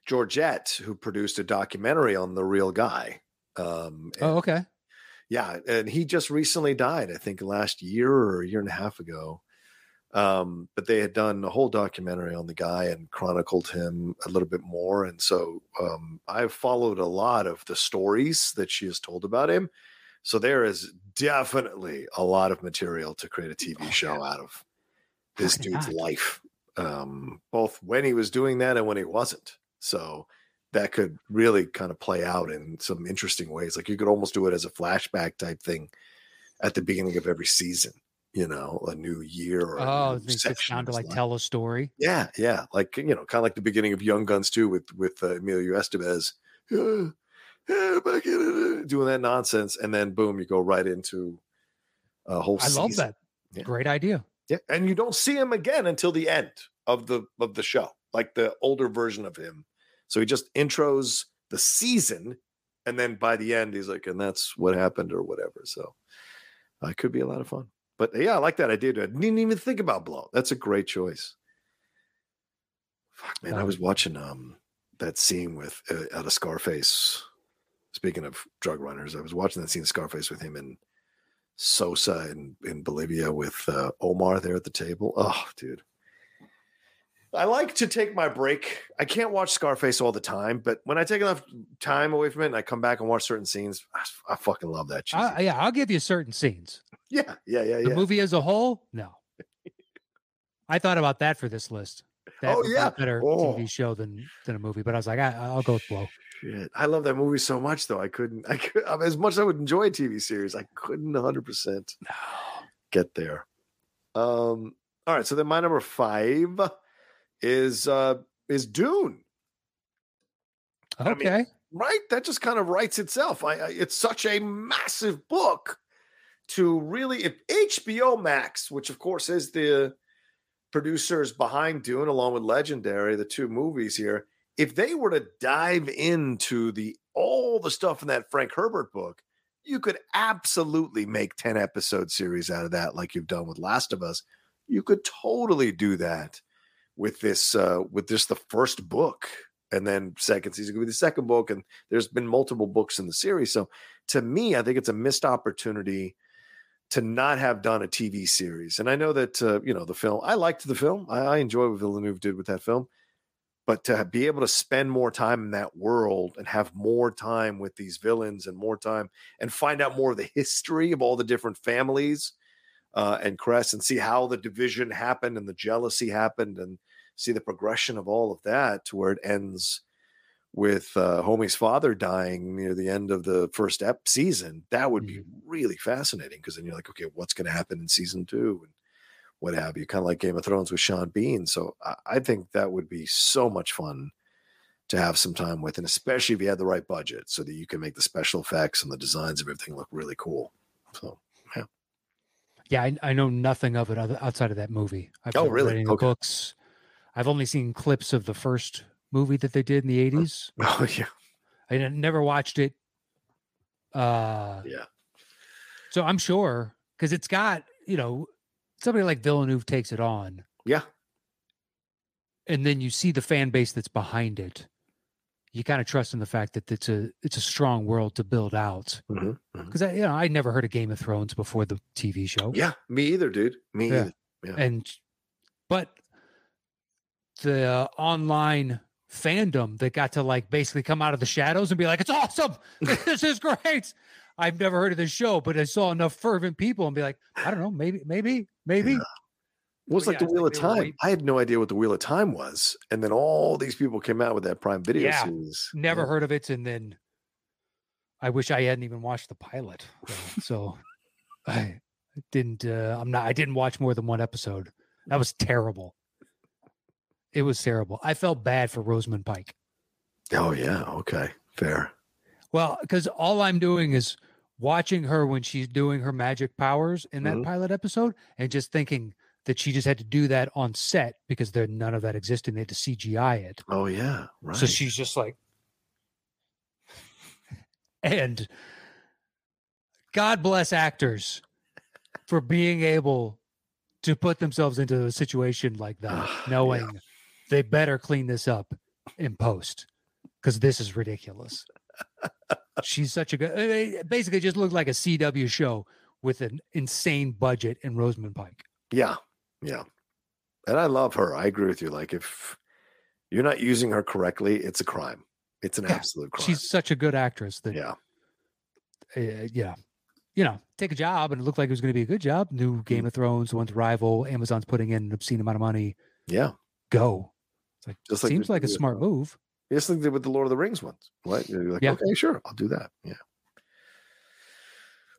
Georgette, who produced a documentary on the real guy. Um, Oh, okay. yeah, and he just recently died. I think last year or a year and a half ago. Um, but they had done a whole documentary on the guy and chronicled him a little bit more. And so um, I've followed a lot of the stories that she has told about him. So there is definitely a lot of material to create a TV Oh, show out of this dude's not. life, um, both when he was doing that and when he wasn't. So that could really kind of play out in some interesting ways. Like you could almost do it as a flashback type thing at the beginning of every season, you know, a new year or Oh, new section down to like tell a story. Yeah, yeah, like you know, kind of like the beginning of Young Guns too, with with uh, Emilio Estevez, yeah, yeah, back in doing that nonsense, and then boom, you go right into a whole. I love that. Yeah. Great idea. Yeah, and you don't see him again until the end of the of the show, like the older version of him. So he just intros the season, and then by the end, he's like, "And that's what happened," or whatever. So, uh, it could be a lot of fun. But yeah, I like that idea. I didn't even think about Blow. That's a great choice. Fuck, man, I Um, was watching um that scene with uh, out of Scarface. Speaking of drug runners, I was watching that scene of Scarface with him and Sosa in, in Bolivia with uh, Omar there at the table. Oh, dude. I like to take my break. I can't watch Scarface all the time, but when I take enough time away from it and I come back and watch certain scenes, I, I fucking love that. I, yeah, I'll give you certain scenes. Yeah, yeah, yeah, The yeah. movie as a whole, no. I thought about that for this list. That Oh, a yeah. better Oh. TV show than than a movie. But I was like, I, I'll go with Blow. Shit. I love that movie so much, though. I couldn't, I could, as much as I would enjoy a TV series, I couldn't 100% get there. Um, all right. So then my number five is, uh, is Dune. I mean, Okay. right? That just kind of writes itself. I, I it's such a massive book to really if HBO Max, which of course is the producers behind Dune, along with Legendary, the two movies here, if they were to dive into the all the stuff in that Frank Herbert book, you could absolutely make 10 episode series out of that, like you've done with Last of Us. You could totally do that with this uh with just the first book and then second season could be the second book and there's been multiple books in the series so to me i think it's a missed opportunity to not have done a tv series. And i know that uh, you know the film i liked the film. I, I enjoy what villeneuve did with that film. But to be able to spend more time in that world and have more time with these villains and more time and find out more of the history of all the different families uh, and Crest and see how the division happened and the jealousy happened and see the progression of all of that to where it ends with uh, Homie's father dying near the end of the first ep- season. That would be really fascinating because then you're like, okay, what's going to happen in season two and what have you? Kind of like Game of Thrones with Sean Bean. So I, I think that would be so much fun to have some time with, and especially if you had the right budget so that you can make the special effects and the designs of everything look really cool. So Yeah, yeah, I, I know nothing of it other, outside of that movie. I've Oh, really? any the Okay. books. I've only seen clips of the first movie that they did in the 80s. Oh yeah, I never watched it. Uh, yeah, so I'm sure because it's got, you know, somebody like Villeneuve takes it on, yeah. and then you see the fan base that's behind it. You kind of trust in the fact that it's a it's a strong world to build out. Mhm, mhm. Because I, you know, I never heard of Game of Thrones before the TV show. Yeah, me either, dude. Me Yeah. either. and but the uh, online fandom that got to like basically come out of the shadows and be like it's awesome this is great i've never heard of this show but i saw enough fervent people and be like i don't know maybe maybe maybe Yeah. It was But like yeah, the Wheel of Time. waiting- I had no idea what the Wheel of Time was, and then all these people came out with that Prime Video Yeah, series. never Yeah. heard of it and then i wish i hadn't even watched the pilot so i didn't uh, i'm not i didn't watch more than one episode that was terrible it was terrible i felt bad for rosamund pike Oh yeah, okay, fair. Well, because all I'm doing is watching her when she's doing her magic powers in that Mhm. pilot episode and just thinking that she just had to do that on set because there none of that existed. They had to CGI it. Oh yeah, right. So she's just like, and God bless actors for being able to put themselves into a situation like that, knowing yeah. They better clean this up in post because this is ridiculous. She's such a good. It basically, just looked like a CW show with an insane budget and Rosamund Pike. Yeah, yeah. And I love her. I agree with you. Like if you're not using her correctly, it's a crime. It's an Yeah, absolute crime. She's such a good actress that yeah, uh, yeah, you know, take a job and it looked like it was going to be a good job. New Mm. Game of Thrones, one's rival. Amazon's putting in an obscene amount of money. yeah. Go. It's like Just like seems like a smart move. Just like they did with the Lord of the Rings ones. What? You're like, Yeah. okay, sure, I'll do that. Yeah.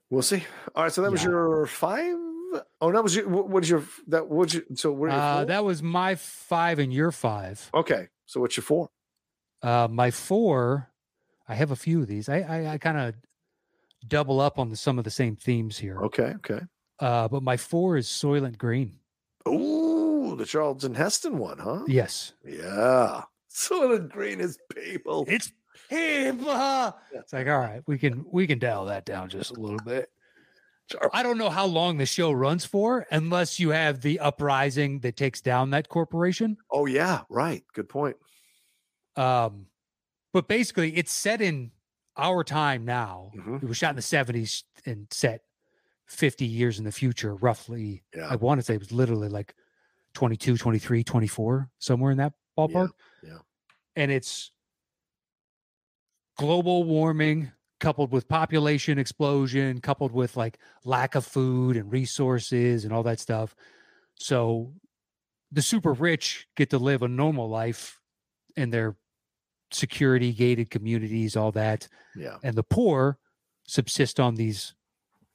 We'll see. All right. So that was Yeah. your five. Oh, that was your. What what is your that? What's your? So what? Are your Uh, that was my five and your five. okay. So what's your four? Uh, my four, I have a few of these. I I, I kind of double up on the, some of the same themes here. Okay. Okay. Uh, but my four is Soylent Green. Ooh, the Charlton Heston one, huh? Yes, Yeah. Soylent Green is people. it's him. uh, It's like all right, we can we can dial that down just a little bit. I don't know how long the show runs for, unless you have the uprising that takes down that corporation. Oh yeah, right. Good point. Um, but basically, it's set in our time now. Mhm. It was shot in the 70s and set 50 years in the future, roughly. Yeah. I want to say it was literally like 22, 23, 24, somewhere in that ballpark. yeah. And it's global warming coupled with population explosion, coupled with like lack of food and resources and all that stuff. So the super rich get to live a normal life in their security gated communities, all that. Yeah. And the poor subsist on these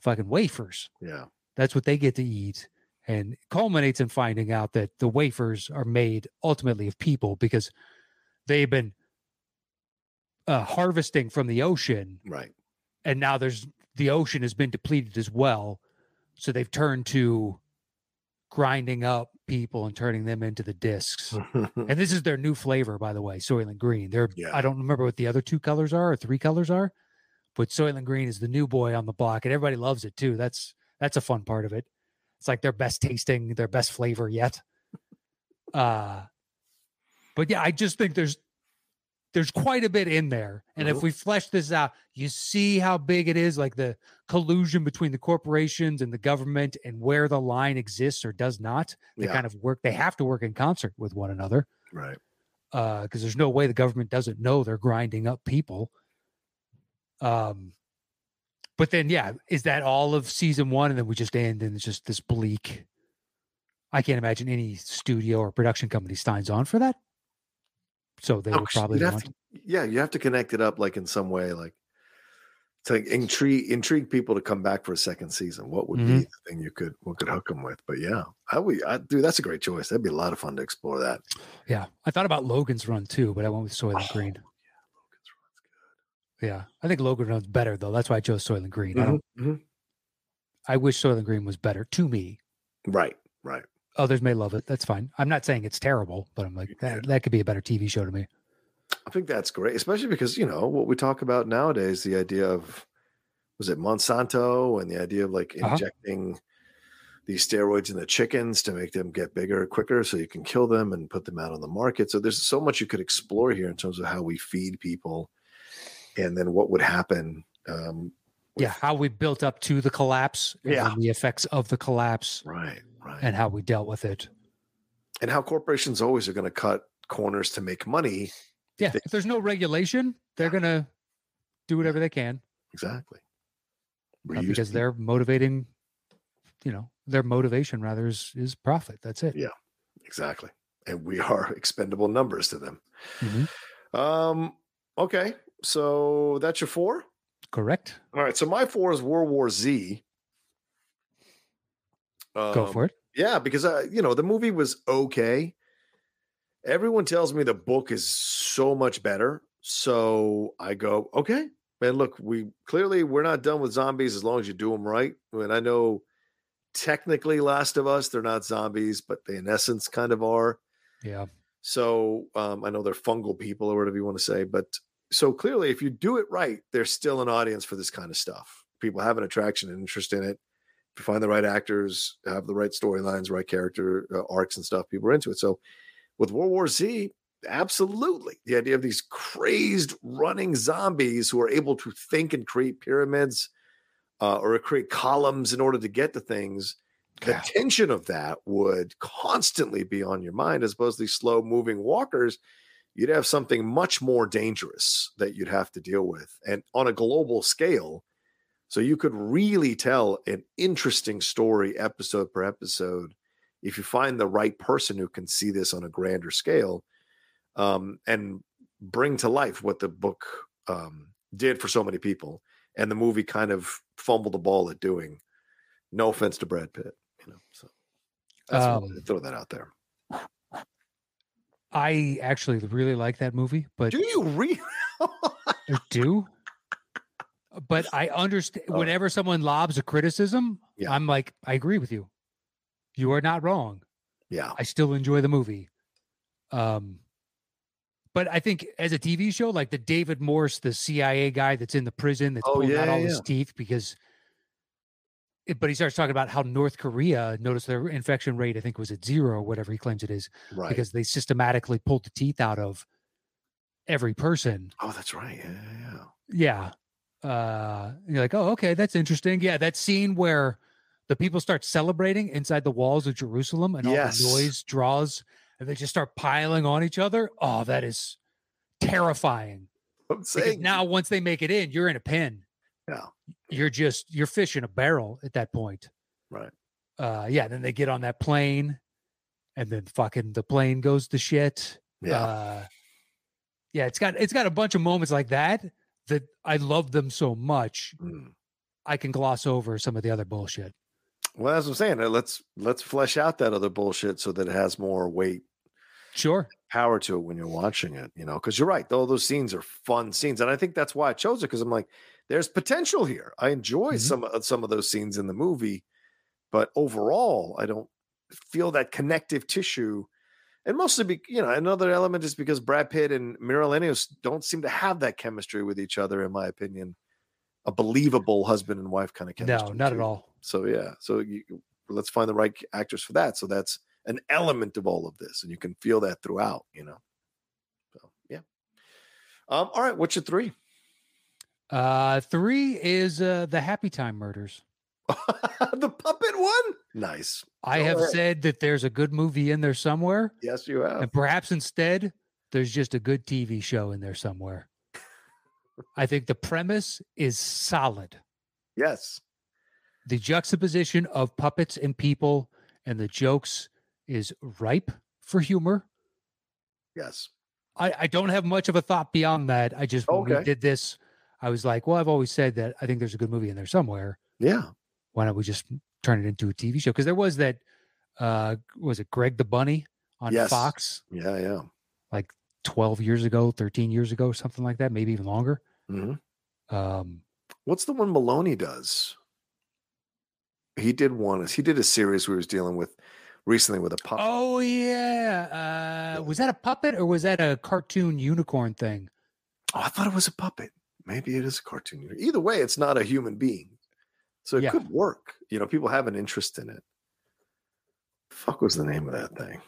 fucking wafers. Yeah. That's what they get to eat. And culminates in finding out that the wafers are made ultimately of people because they've been uh, harvesting from the ocean Right. and now there's the ocean has been depleted as well. So they've turned to grinding up people and turning them into the discs. And this is their new flavor by the way soylent green. They're Yeah. i don't remember what the other two colors are or three colors are but soylent green is the new boy on the block and everybody loves it too. That's that's a fun part of it it's like their best tasting their best flavor yet uh but yeah i just think there's there's quite a bit in there and if Mhm. we flesh this out you see how big it is like the collusion between the corporations and the government and where the line exists or does not they Yeah. kind of work they have to work in concert with one another right. because there's no way the government doesn't know they're grinding up people. Um, but then, yeah, is that all of season one, and then we just end and it's just this bleak? I can't imagine any studio or production company signs on for that. So they Oh, would probably want. to- yeah, you have to connect it up like in some way, like to intrigue intrigue people to come back for a second season. What would be Mhm. the thing you could what could hook them with? But yeah, I would, I, dude, that's a great choice. That'd be a lot of fun to explore that. Yeah, I thought about Logan's Run too, but I went with Soylent Oh, Green. Yeah, I think Logan Run's better though. That's why I chose Soylent Green. I don't. Mhm, mhm. I wish Soylent Green was better to me. Right, right. Others may love it. That's fine. I'm not saying it's terrible, but I'm like that. That could be a better TV show to me. I think that's great, especially because you know what we talk about nowadays, the idea of was it Monsanto and the idea of like Uh-huh. injecting these steroids in the chickens to make them get bigger quicker so you can kill them and put them out on the market. So there's so much you could explore here in terms of how we feed people and then what would happen. Um, with- yeah how we built up to the collapse Yeah. the effects of the collapse Right, right. and how we dealt with it and how corporations always are going to cut corners to make money. yeah They- if there's no regulation they're gonna do whatever they can Exactly. uh, because people. they're motivating you know their motivation rather is is profit that's it Yeah. Exactly. And we are expendable numbers to them. Mhm. Um, okay. So that's your four. correct All right. So my four is World War Z. go Um, for it Yeah, because uh, you know the movie was okay. Everyone tells me the book is so much better, so I go okay. Man, look, we clearly we're not done with zombies as long as you do them right. I mean, I know technically Last of Us they're not zombies, but they in essence kind of are. yeah So um, I know they're fungal people or whatever you want to say, but so clearly, if you do it right, there's still an audience for this kind of stuff. People have an attraction and interest in it. If you find the right actors, have the right storylines, right character uh, arcs and stuff, people are into it. So with World War Z, absolutely. The idea of these crazed running zombies who are able to think and create pyramids uh, or create columns in order to get to things. The tension of that would constantly be on your mind as opposed to these slow moving walkers. You'd have something much more dangerous that you'd have to deal with and on a global scale. So you could really tell an interesting story episode per episode if you find the right person who can see this on a grander scale um, and bring to life what the book um, did for so many people and the movie kind of fumbled the ball at doing no offense to brad pitt you know so that's Um, throw that out there I actually really like that movie, but do you really I do. But I understand Oh. whenever someone lobs a criticism, Yeah. I'm like, I agree with you. You are not wrong. yeah I still enjoy the movie. Um, but I think as a TV show, like the David Morse, the CIA guy that's in the prison that's Oh, pulling yeah, out all yeah, his teeth because. But he starts talking about how North Korea noticed their infection rate. I think was at zero or whatever he claims it is right because they systematically pulled the teeth out of every person. oh that's right yeah yeah, yeah. Yeah. Uh, you're like, oh, okay, that's interesting. Yeah, that scene where the people start celebrating inside the walls of Jerusalem and Yes. all the noise draws and they just start piling on each other. Oh, that is terrifying. i'm Because saying now once they make it in, you're in a pen. Yeah. You're just you're fishing a barrel at that point. Right. Uh yeah, then they get on that plane and then fucking the plane goes to shit. yeah Uh, yeah, it's got it's got a bunch of moments like that that I love them so much. Mm. I can gloss over some of the other bullshit. well as i'm saying uh, let's let's flesh out that other bullshit so that it has more weight Sure. power to it when you're watching it, you know, because you're right. All those scenes are fun scenes. And I think that's why I chose it because I'm like, there's potential here. I enjoy Mhm. some of some of those scenes in the movie, but overall, I don't feel that connective tissue. And mostly, be, you know, another element is because Brad Pitt and Mireille Enos don't seem to have that chemistry with each other, in my opinion. A believable husband and wife kind of chemistry. No, not at all. So yeah, so you, let's find the right actors for that. So that's an element of all of this, and you can feel that throughout. You know. So yeah. Um. All right. What's your three? Uh three is uh the Happy Time murders. the puppet one. Nice. I Go have ahead. said that there's a good movie in there somewhere, Yes, you have. and perhaps instead there's just a good TV show in there somewhere. I think the premise is solid. Yes. The juxtaposition of puppets and people and the jokes is ripe for humor. Yes. I, I don't have much of a thought beyond that. I just when we did this, I was like, well, I've always said that I think there's a good movie in there somewhere. Yeah. Why don't we just turn it into a TV show? Because there was that uh was it Greg the Bunny on Yes. Fox Yeah. Yeah. Like 12 years ago, 13 years ago, something like that, maybe even longer. hmm Um What's the one Meloni does? He did one. He did a series he was dealing with recently with a puppet. Oh yeah. Uh was that a puppet or was that a cartoon unicorn thing? Oh, I thought it was a puppet. Maybe it is a cartoon. Either way, it's not a human being. So it Yeah. could work. You know, people have an interest in it. Fuck was the name of that thing?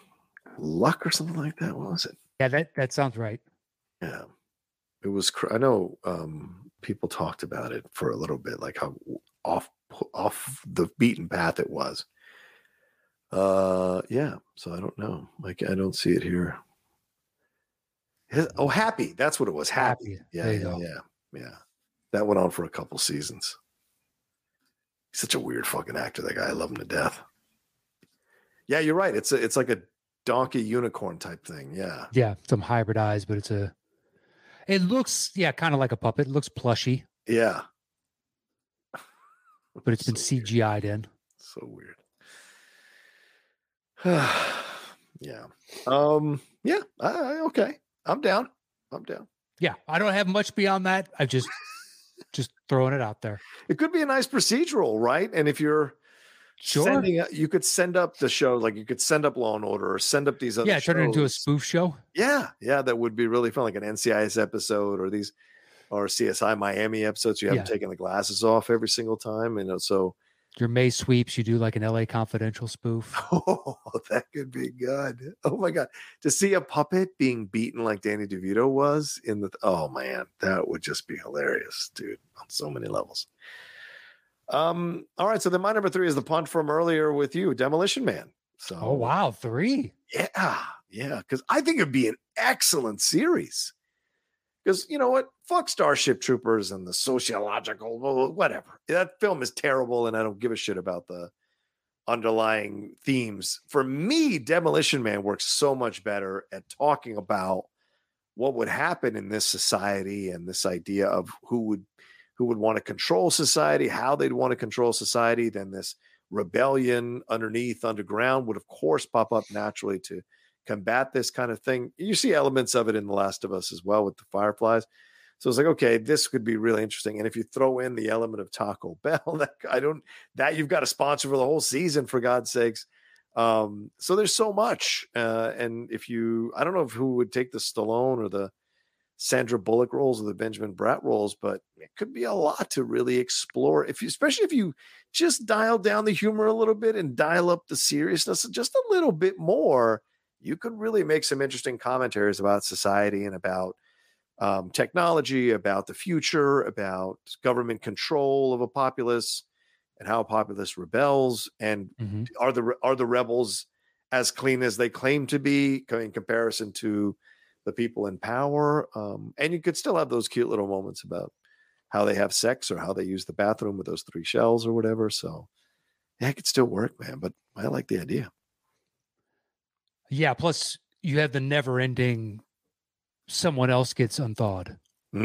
Luck or something like that? What was it? Yeah, that that sounds right. Yeah. It was cr- I know um people talked about it for a little bit, like how off off the beaten path it was. Uh yeah, so I don't know. Like I don't see it here. His- oh, happy. That's what it was. Happy. Happy. Yeah, yeah, yeah, yeah. That went on for a couple seasons. He's such a weird fucking actor. That guy, I love him to death. Yeah, you're right. It's a, it's like a donkey unicorn type thing. Yeah, Yeah, some hybridized, but it's a it looks yeah, kind of like a puppet. It looks plushy, yeah. but it's been CGI'd in. So weird. yeah. Um. Yeah. I, I- okay. I'm down. I'm down. Yeah, I don't have much beyond that. I just just throwing it out there. It could be a nice procedural, right? And if you're Sure. sending, you could send up the show, like you could send up Law and Order, or send up these other. Yeah, turn it into a spoof show. Yeah, yeah, that would be really fun, like an NCIS episode or these or CSI Miami episodes. You have Yeah. taking the glasses off every single time, you know. So Your May sweeps, you do like an LA Confidential spoof. Oh, that could be good. Oh my god, to see a puppet being beaten like Danny DeVito was in the oh man, that would just be hilarious, dude, on so many levels. Um, all right, so then my number three is the punt from earlier with you, Demolition Man. So Oh wow, three. yeah, yeah, because I think it'd be an excellent series. Because you know what? Fuck Starship Troopers and the sociological whatever. That film is terrible, and I don't give a shit about the underlying themes. For me, Demolition Man works so much better at talking about what would happen in this society and this idea of who would who would want to control society, how they'd want to control society, then this rebellion underneath underground would of course pop up naturally to combat this kind of thing. You see elements of it in The Last of Us as well with the Fireflies. So it's like, okay, this could be really interesting. And if you throw in the element of Taco Bell, that I don't that you've got a sponsor for the whole season for God's sakes. Um, so there's so much. Uh, and if you I don't know if who would take the Stallone or the Sandra Bullock roles or the Benjamin Bratt roles, but it could be a lot to really explore. If you, especially if you just dial down the humor a little bit and dial up the seriousness just a little bit more, you could really make some interesting commentaries about society and about um, technology, about the future, about government control of a populace, and how a populace rebels. And Mhm. are the are the rebels as clean as they claim to be in comparison to the people in power? Um, and you could still have those cute little moments about how they have sex or how they use the bathroom with those three shells or whatever. So yeah, it could still work, man. But I like the idea. Yeah. Plus, you have the never-ending. Someone else gets unthawed.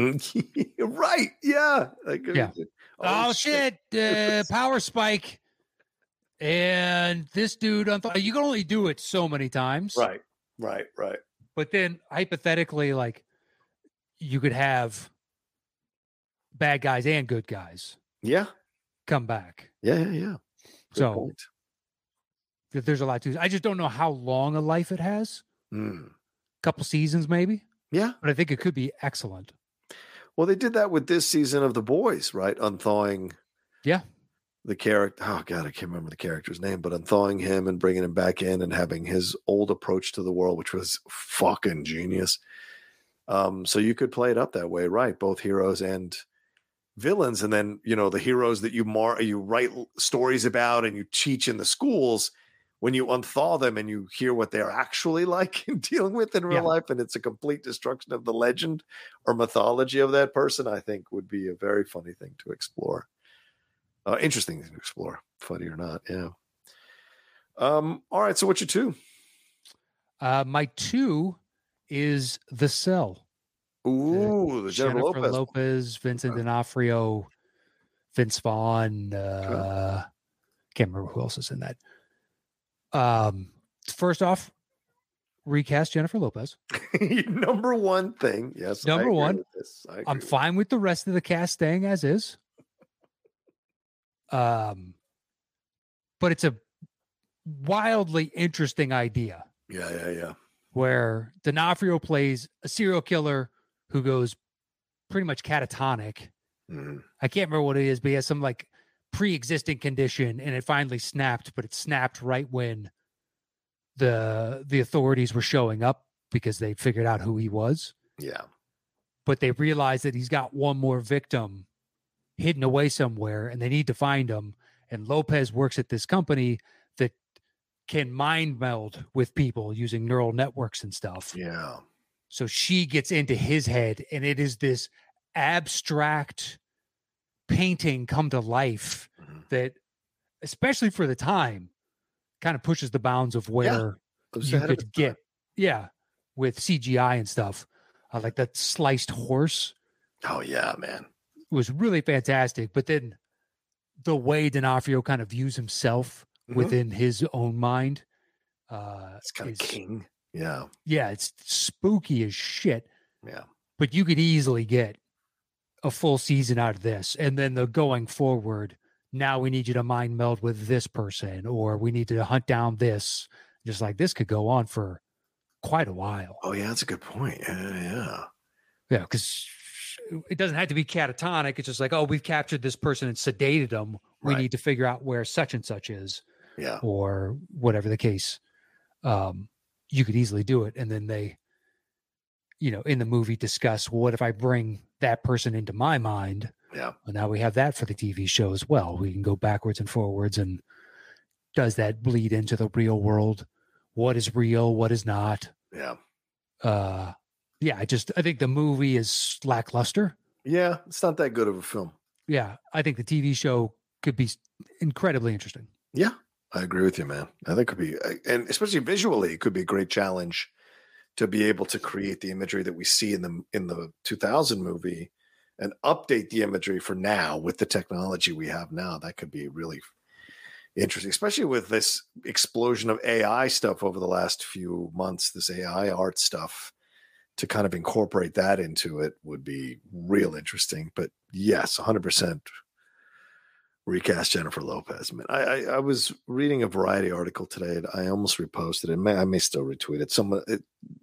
Right? Yeah. Like, Yeah. Oh, shit! Uh, power spike. And this dude, unthawed. You can only do it so many times. Right. Right. Right. But then hypothetically, like you could have bad guys and good guys Yeah. come back. Yeah. Yeah. Yeah. Good So point. Th- there's a lot to. I just don't know how long a life it has. Mm. couple seasons maybe, Yeah. but I think it could be excellent. Well, they did that with this season of The Boys, right? Unthawing. Yeah. The character. Oh God, I can't remember the character's name, but unthawing him and bringing him back in and having his old approach to the world, which was fucking genius. Um, so you could play it up that way, right? Both heroes and villains, and then you know the heroes that you mar you write stories about and you teach in the schools. When you unthaw them and you hear what they're actually like and dealing with in real Yeah. life, and it's a complete destruction of the legend or mythology of that person, I think would be a very funny thing to explore. Uh, interesting thing to explore, funny or not. Yeah. Um. All right. So what's your two? Uh, my two is the cell. Ooh, the Jennifer, Lopez. Lopez, Vincent D'Onofrio, Vince Vaughn. Uh, can't remember who else is in that. Um, first off, recast Jennifer Lopez. Number one thing. Yes. Number one, I'm fine with the rest of the cast staying as is. Um, but it's a wildly interesting idea. Yeah. Yeah. Yeah. where D'Onofrio plays a serial killer who goes pretty much catatonic. Mhm. I can't remember what it is, but he has some like pre-existing condition, and it finally snapped. But it snapped right when the the authorities were showing up because they figured out who he was. Yeah. But they realized that he's got one more victim hidden away somewhere, and they need to find him. And Lopez works at this company that can mind meld with people using neural networks and stuff. Yeah. So she gets into his head, and it is this abstract painting come to life Mhm. that, especially for the time, kind of pushes the bounds of where was you ahead of its could get. Yeah, with CGI and stuff, uh, like that sliced horse Oh yeah, man. it was really fantastic. But then the way D'Onofrio kind of views himself Mhm. within his own mind, uh, It's kind of king. Yeah. yeah, it's spooky as shit. Yeah. but you could easily get a full season out of this and then the going forward now we need you to mind meld with this person or we need to hunt down this just like this could go on for quite a while Oh yeah, that's a good point. Yeah. Yeah. yeah because it doesn't have to be catatonic. It's just like, oh, we've captured this person and sedated them. We Right. need to figure out where such and such is, Yeah. or whatever the case. Um, you could easily do it, and then they, you know, in the movie discuss what if I bring that person into my mind. Yeah. Well, now we have that for the TV show as well. We can go backwards and forwards, and does that bleed into the real world? What is real? What is not? Yeah. Uh, yeah, I just I think the movie is lackluster. Yeah. It's not that good of a film. Yeah, I think the TV show could be incredibly interesting. Yeah. I agree with you, man. I think it could be, uh, and especially visually, it could be a great challenge to be able to create the imagery that we see in the in the 2000 movie and update the imagery for now with the technology we have now. That could be really interesting, especially with this explosion of AI stuff over the last few months. This AI art stuff to kind of incorporate that into it would be real interesting. But yes, 100 percent recast Jennifer Lopez. Man, I, I I was reading a Variety article today. And I almost reposted it. May, I may still retweet it. Someone, it,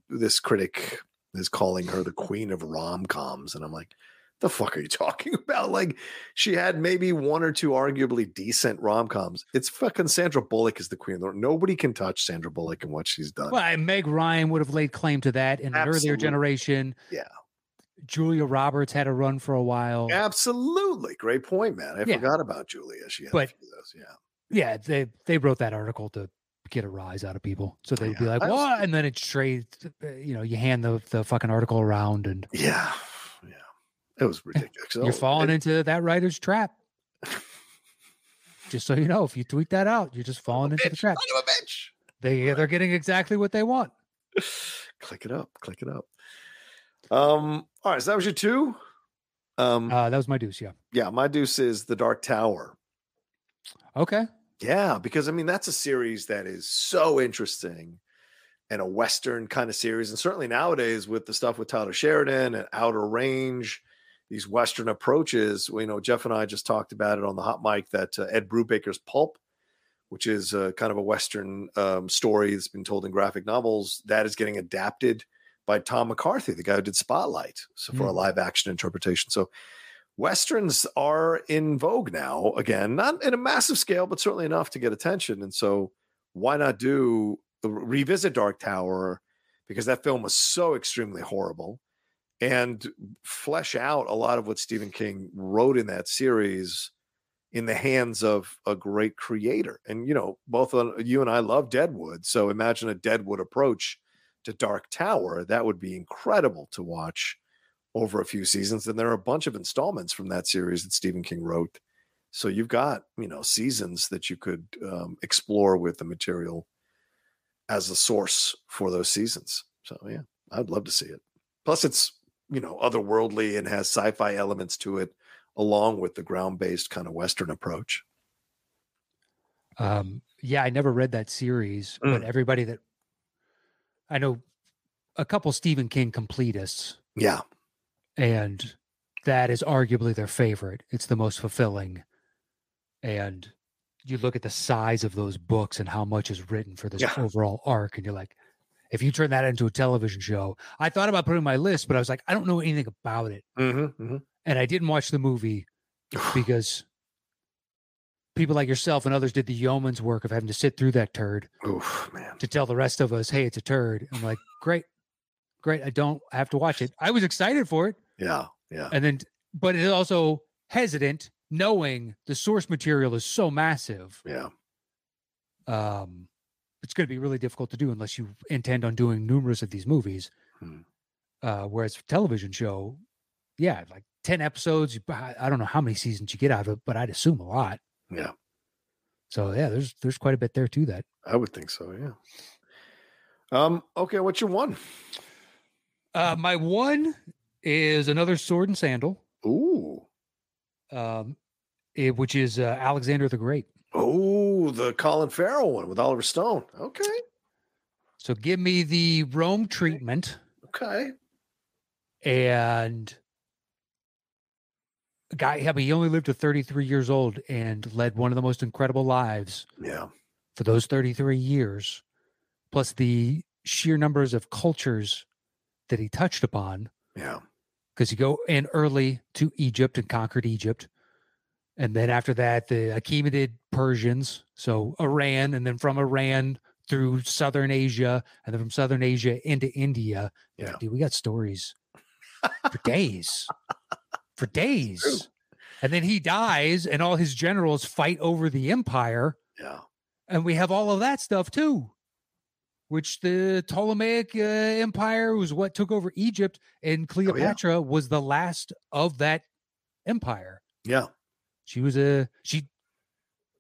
this critic is calling her the queen of rom coms, and I'm like, the fuck are you talking about? Like, she had maybe one or two arguably decent rom coms. It's fucking Sandra Bullock is the queen. of the- Nobody can touch Sandra Bullock and what she's done. Well, Meg Ryan would have laid claim to that in an earlier generation. Yeah. Julia Roberts had a run for a while. Absolutely, great point, man. I Yeah. forgot about Julia. She had a But- few of those. Yeah. Yeah, they they wrote that article to get a rise out of people, so they'd be like, was- And then it's straight. uh, You know, you hand the the fucking article around, and Yeah. Yeah. It was ridiculous. you're Oh, falling it- into that writer's trap. Just so you know, if you tweet that out, you're just falling into the trap. son of a bitch. They they're getting exactly what they want. click it up. Click it up. Um, all right, so that was your two. Um, Uh, that was my deuce. Yeah. yeah, my deuce is the Dark Tower. Okay. Yeah, because I mean that's a series that is so interesting and a Western kind of series. And certainly nowadays with the stuff with Taylor Sheridan and Outer Range, these Western approaches, you know, Jeff and I just talked about it on the hot mic that uh, Ed Brubaker's Pulp, which is uh, kind of a Western um, story that's been told in graphic novels, that is getting adapted by Tom McCarthy, the guy who did Spotlight, so for a Hmm. live action interpretation. So westerns are in vogue now again not in a massive scale but certainly enough to get attention and so why not do revisit dark tower because that film was so extremely horrible and flesh out a lot of what stephen king wrote in that series in the hands of a great creator and you know both on, you and i love deadwood so imagine a deadwood approach to dark tower that would be incredible to watch over a few seasons. And there are a bunch of installments from that series that Stephen King wrote. So you've got, you know, seasons that you could um, explore with the material as a source for those seasons. So yeah, I'd love to see it. Plus, it's you know otherworldly and has sci-fi elements to it, along with the ground-based kind of Western approach. Um, yeah, I never read that series, but Mm. everybody that I know, a couple Stephen King completists, Yeah, and that is arguably their favorite. It's the most fulfilling. And you look at the size of those books and how much is written for this Yeah. overall arc, and you're like, if you turn that into a television show, I thought about putting my list, but I was like, I don't know anything about it. mm-hmm, And I didn't watch the movie because people like yourself and others did the yeoman's work of having to sit through that turd Oof, man. to tell the rest of us, hey, it's a turd. I'm like, great, great. I don't have to watch it. I was excited for it. Yeah, yeah, And then, but it's also hesitant knowing the source material is so massive. yeah. Um, it's going to be really difficult to do unless you intend on doing numerous of these movies. Hmm. Uh, whereas television show, yeah, like 10 episodes, I don't know how many seasons you get out of it, but I'd assume a lot. Yeah, So yeah, there's, there's quite a bit there to that. I would think so. Yeah. Um. Okay. What's your one? Uh, my one is another sword and sandal. Ooh. um, it, which is uh, Alexander the Great. Oh, the Colin Farrell one with Oliver Stone. Okay. So give me the Rome treatment Okay. and a guy. I mean, he only lived to 33 years old and led one of the most incredible lives Yeah. for those 33 years, plus the sheer numbers of cultures that he touched upon. Yeah. because you go in early to Egypt and conquered Egypt. And then after that, the Achaemenid Persians, so Iran, and then from Iran through southern Asia, and then from southern Asia into India. Yeah. Dude, we got stories for days. For days. And then he dies, and all his generals fight over the empire. Yeah. And we have all of that stuff too, which the Ptolemaic uh, Empire was what took over Egypt, and Cleopatra was the last of that empire. Yeah. She was a she.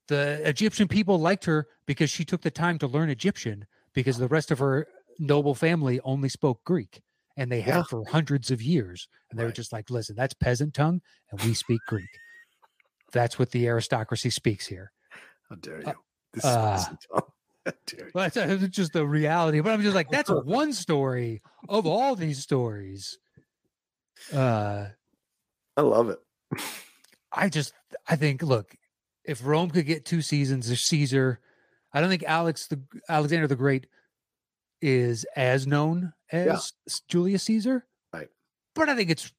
The Egyptian people liked her because she took the time to learn Egyptian because the rest of her noble family only spoke Greek and they Yeah. for hundreds of years. And they were Right. just like, listen, that's peasant tongue and we speak Greek. That's what the aristocracy speaks here. How dare Uh, you? This uh, dare you? Well, that's uh, just the reality. But I'm just like, that's one story of all these stories. Uh, I love it. I just I think look, if Rome could get two seasons of Caesar, I don't think Alex the Alexander the Great is as known as S- Julius Caesar. Right. But I think it's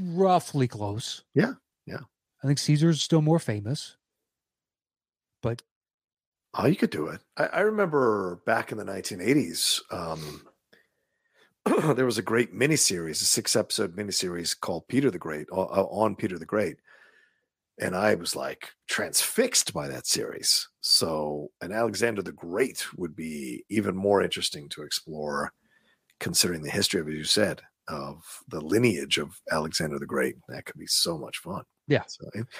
roughly close. Yeah, yeah. I think Caesar's still more famous. But Oh, you could do it. I, I remember back in the 1980s, um, there was a great miniseries, a six episode miniseries called Peter the Great, o- on Peter the Great. And I was like transfixed by that series. So, an Alexander the Great would be even more interesting to explore, considering the history of, as you said, of the lineage of Alexander the Great. That could be so much fun. Yeah.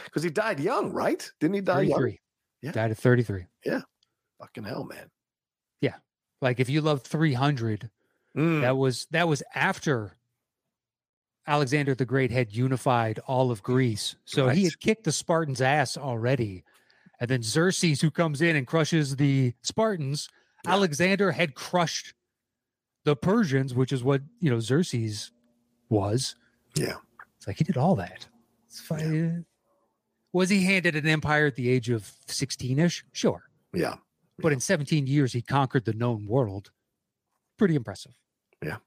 Because he died young, right? Didn't he die young? 33. Yeah. Died at 33. Yeah. Fucking hell, man. Yeah. Like if you love 300, Mm. that was that was after Alexander the Great had unified all of Greece. So he had kicked the Spartans' ass already. And then Xerxes, who comes in and crushes the Spartans, Yeah. Alexander had crushed the Persians, which is what you know Xerxes was. Yeah. It's like he did all that. It's fine. Was he handed an empire at the age of 16ish? Sure. Yeah. But in 17 years, he conquered the known world. Pretty impressive. Yeah.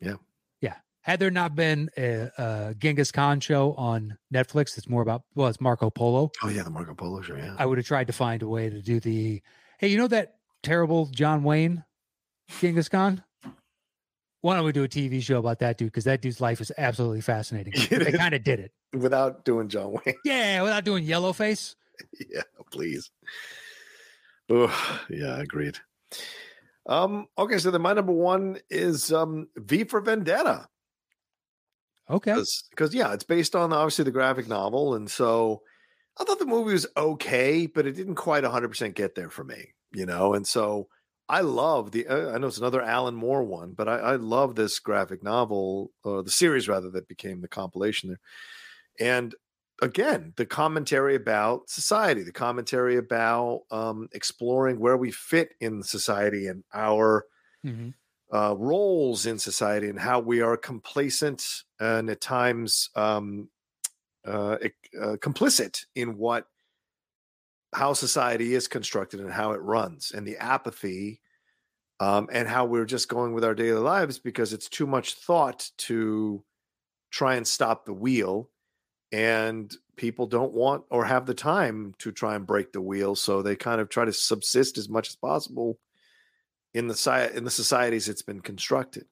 Yeah. Yeah. Had there not been a, a Genghis Khan show on Netflix it's more about, well, it's Marco Polo, Oh yeah, the Marco Polo show. Yeah. I would have tried to find a way to do the, hey, you know that terrible John Wayne Genghis Khan? Why don't we do a TV show about that dude? Because that dude's life is absolutely fascinating. They kind of did it. Without doing John Wayne. Yeah, without doing Yellowface. yeah, please. Oh, yeah, agreed. Um, okay, so then my number one is um V for Vendetta. Okay. Because yeah, it's based on obviously the graphic novel, and so I thought the movie was okay, but it didn't quite 100% get there for me, you know. And so I love the. Uh, I know it's another Alan Moore one, but I, I love this graphic novel, or the series rather, that became the compilation there. And again, the commentary about society, the commentary about um, exploring where we fit in society and our Mhm. uh, roles in society and how we are complacent and at times um, uh, uh, complicit in what how society is constructed and how it runs and the apathy um, and how we're just going with our daily lives because it's too much thought to try and stop the wheel and people don't want or have the time to try and break the wheel so they kind of try to subsist as much as possible in the in the societies it's been constructed.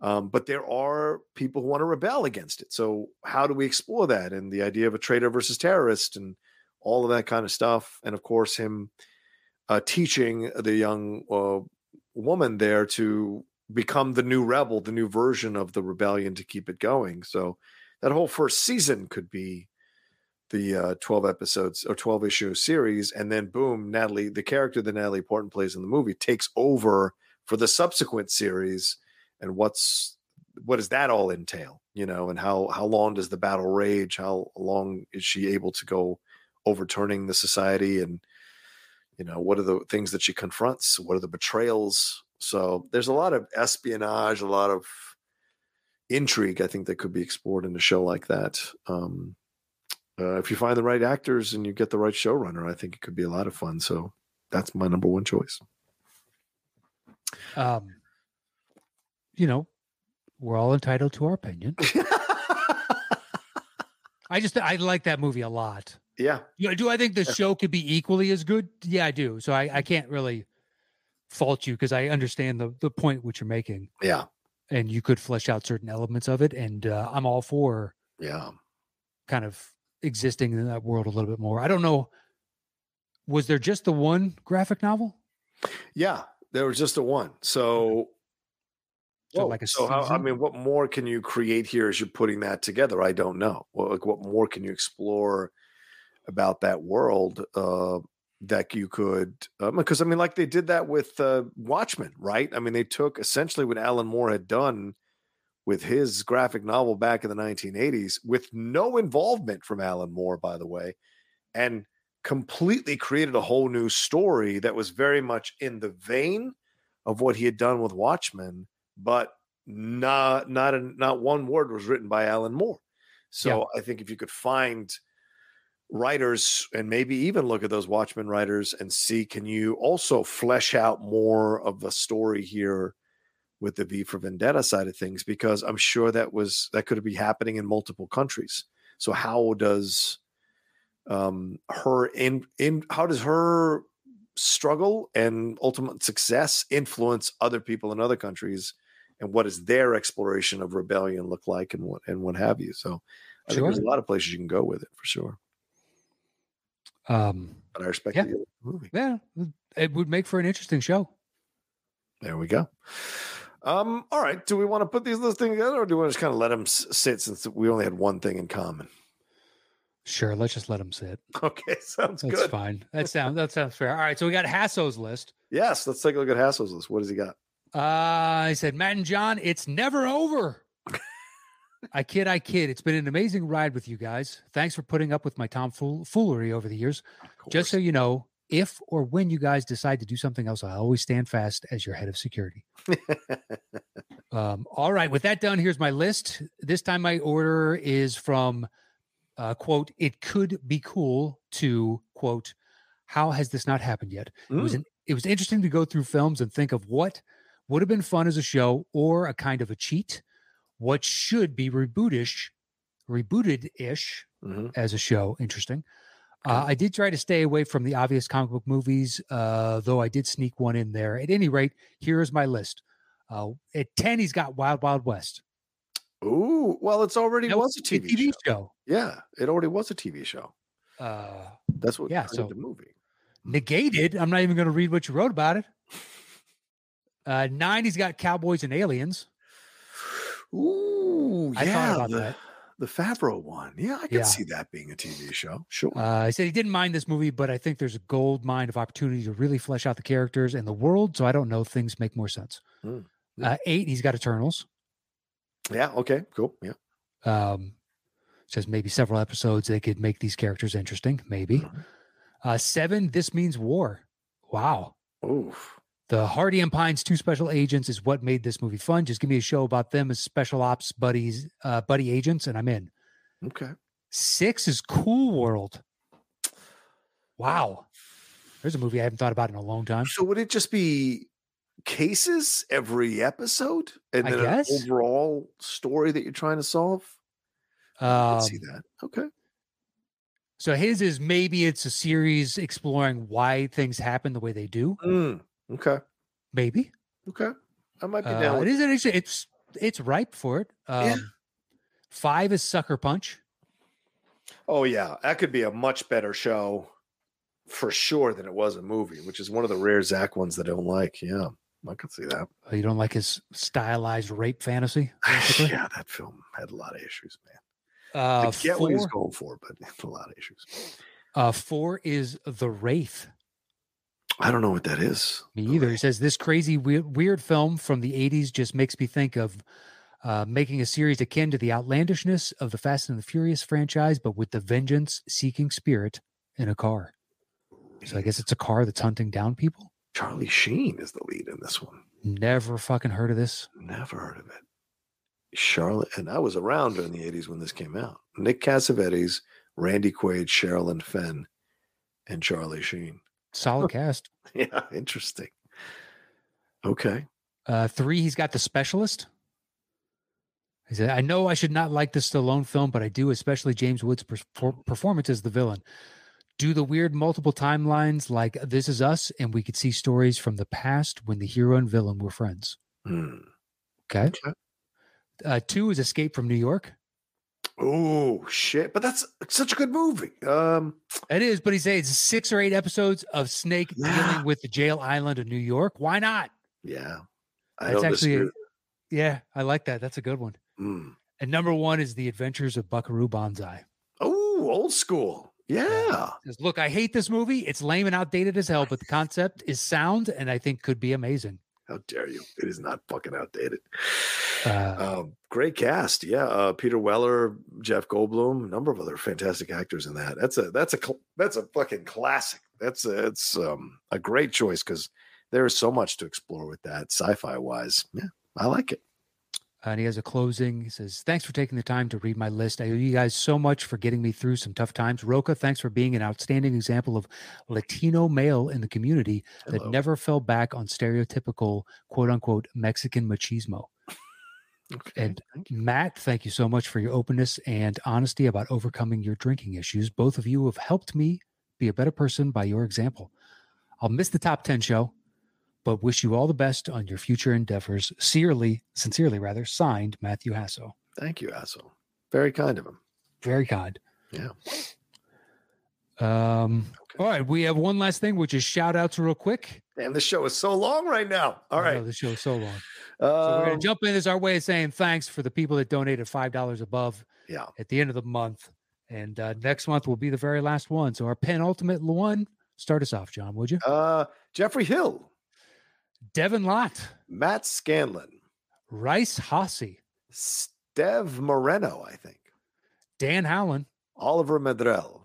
Um, but there are people who want to rebel against it. So how do we explore that and the idea of a traitor versus terrorist and all of that kind of stuff? And of course, him uh, teaching the young uh, woman there to become the new rebel, the new version of the rebellion to keep it going. So that whole first season could be the uh, 12 episodes or 12 issue series and then boom natalie the character that natalie portman plays in the movie takes over for the subsequent series and what's what does that all entail you know and how how long does the battle rage how long is she able to go overturning the society and you know what are the things that she confronts what are the betrayals so there's a lot of espionage a lot of intrigue i think that could be explored in a show like that um uh, if you find the right actors and you get the right showrunner, I think it could be a lot of fun. So that's my number one choice. Um, you know, we're all entitled to our opinion. I just I like that movie a lot. Yeah. You know, do I think the Yeah. show could be equally as good? Yeah, I do. So I, I can't really fault you because I understand the the point which you're making, Yeah. and you could flesh out certain elements of it. And uh, I'm all for Yeah. kind of existing in that world a little bit more. I don't know. Was there just the one graphic novel? Yeah. There was just a one. So, So Whoa, like a so how, I mean, what more can you create here as you're putting that together? I don't know. Well, like, what more can you explore about that world uh, that you could? Um, because I mean, like they did that with uh, Watchmen, right? I mean, they took essentially what Alan Moore had done with his graphic novel back in the 1980s, with no involvement from Alan Moore, by the way, and completely created a whole new story that was very much in the vein of what he had done with Watchmen, but not not a, not one word was written by Alan Moore. So I think if you could find writers and maybe even look at those Watchmen writers and see can you also flesh out more of the story here with the V for Vendetta side of things? Because I'm sure that was that could be happening in multiple countries. So how does um her in in how does her struggle and ultimate success influence other people in other countries? And what does their exploration of rebellion look like and what and what have you? So i think there's a lot of places you can go with it for sure Um, but i respect Yeah. the movie yeah, it would make for an interesting show. there we go um all right do we want to put these little things together or do we want to just kind of let them sit since we only had one thing in common Sure, let's just let them sit. okay sounds That's good fine. That sounds that sounds fair. All right, so we got Hasso's list. yes let's take a look at Hasso's list what does he got Uh, he said, Matt and John, it's never over. I kid, I kid. It's been an amazing ride with you guys. Thanks for putting up with my tomfoolery over the years. Just so you know, if or when you guys decide to do something else, I always stand fast as your head of security. Um, all right, with that done, here's my list. This time, my order is from uh, quote, it could be cool to quote, how has this not happened yet? It was Mm. an, it was interesting to go through films and think of what would have been fun as a show or a kind of a cheat. What should be rebootish, rebooted ish Mhm. as a show. Interesting. Uh, I did try to stay away from the obvious comic book movies, uh, though I did sneak one in there. At any rate, here is my list. Uh, at 10, he's got Wild Wild West. Ooh, well, it's already was a a TV, show. show. Yeah, it already was a TV show. Uh, That's what Yeah, so- the movie. negated. I'm not even going to read what you wrote about it. Uh, nine, he's got Cowboys and Aliens. Ooh, I thought yeah, about the, that. the Favreau one. Yeah, I can Yeah. see that being a TV show. Sure. Uh, he said he didn't mind this movie, but I think there's a gold mine of opportunity to really flesh out the characters and the world. So I don't know. Things make more sense. Hmm. Uh, eight, he's got Eternals. yeah. Okay. Cool. Yeah. Um, says maybe several episodes they could make these characters interesting. Maybe. Mhm. Uh, seven, this means war. Wow. Oof. The Hardy and Pines two special agents is what made this movie fun. Just give me a show about them as special ops buddies, uh, buddy agents, and I'm in. Okay. Six is Cool World. Wow. There's a movie I haven't thought about in a long time. So would it just be cases every episode, and I then guess. an overall story that you're trying to solve? I Um, can see that. Okay. so his is maybe it's a series exploring why things happen the way they do. Mm, okay. Maybe Okay. I might be uh, down. it is. It's it's it's ripe for it. Um, Yeah. Five is Sucker Punch. Oh yeah, that could be a much better show for sure than it was a movie, which is one of the rare Zack ones that I don't like. Yeah, I could see that. Uh, You don't like his stylized rape fantasy? yeah, that film had a lot of issues, man. Uh, I get what he's going for, but a lot of issues. uh, four is The Wraith. I don't know what that is. Me either. He says this crazy weird, weird film from the 80s just makes me think of uh, making a series akin to the outlandishness of the Fast and the Furious franchise, but with the vengeance seeking spirit in a car. So I guess it's a car that's hunting down people. Charlie Sheen is the lead in this one. Never fucking heard of this. Never heard of it. Charlotte, and I was around during the 80s when this came out. Nick Cassavetes, Randy Quaid, Sherilyn Fenn, and Charlie Sheen. Solid cast. Yeah, interesting. Okay. Uh, three, he's got the specialist. He said, I know I should not like the Stallone film, but I do, especially James Woods' per- performance as the villain. Do the weird multiple timelines like This Is Us, and we could see stories from the past when the hero and villain were friends. Hmm. Okay. Okay. Uh, two is Escape from New York. Oh shit! But that's such a good movie. Um, It is, but he says it's six or eight episodes of Snake Yeah. dealing with the jail island of New York. Why not? yeah, I That's actually, disagree. yeah, I like that. That's a good one. Mm. And number one is The Adventures of Buckaroo Banzai. Oh, old school. Yeah. Says, Look, I hate this movie. It's lame and outdated as hell, but the concept is sound and I think could be amazing. How dare you? It is not fucking outdated. Uh, Um, great cast, yeah. Uh, Peter Weller, Jeff Goldblum, a number of other fantastic actors in that. That's a that's a that's a fucking classic. That's a, it's um, a great choice because there is so much to explore with that sci-fi wise. Yeah, I like it. Uh, and he has a closing. He says, Thanks for taking the time to read my list. I owe you guys so much for getting me through some tough times. Roca, thanks for being an outstanding example of Latino male in the community that never fell back on stereotypical quote unquote Mexican machismo. Okay, And. Matt, thank you so much for your openness and honesty about overcoming your drinking issues. Both of you have helped me be a better person by your example. I'll miss the top 10 show, but wish you all the best on your future endeavors. Sincerely, sincerely rather, signed Matthew Hasso. Thank you, asshole. Very kind of him. Very kind. Yeah. Um, Okay. all right, we have one last thing, which is shout outs real quick. And the show is so long right now. All right. the show is so long. So we're Um, gonna jump in as our way of saying thanks for the people that donated five dollars above yeah. at the end of the month. And uh, next month will be the very last one. So our penultimate one, start us off, John, would you? Uh, Jeffrey Hill, Devin Lott, Matt Scanlon, Rice Hossey, Stev Moreno, I think, Dan Howland, Oliver Medrell,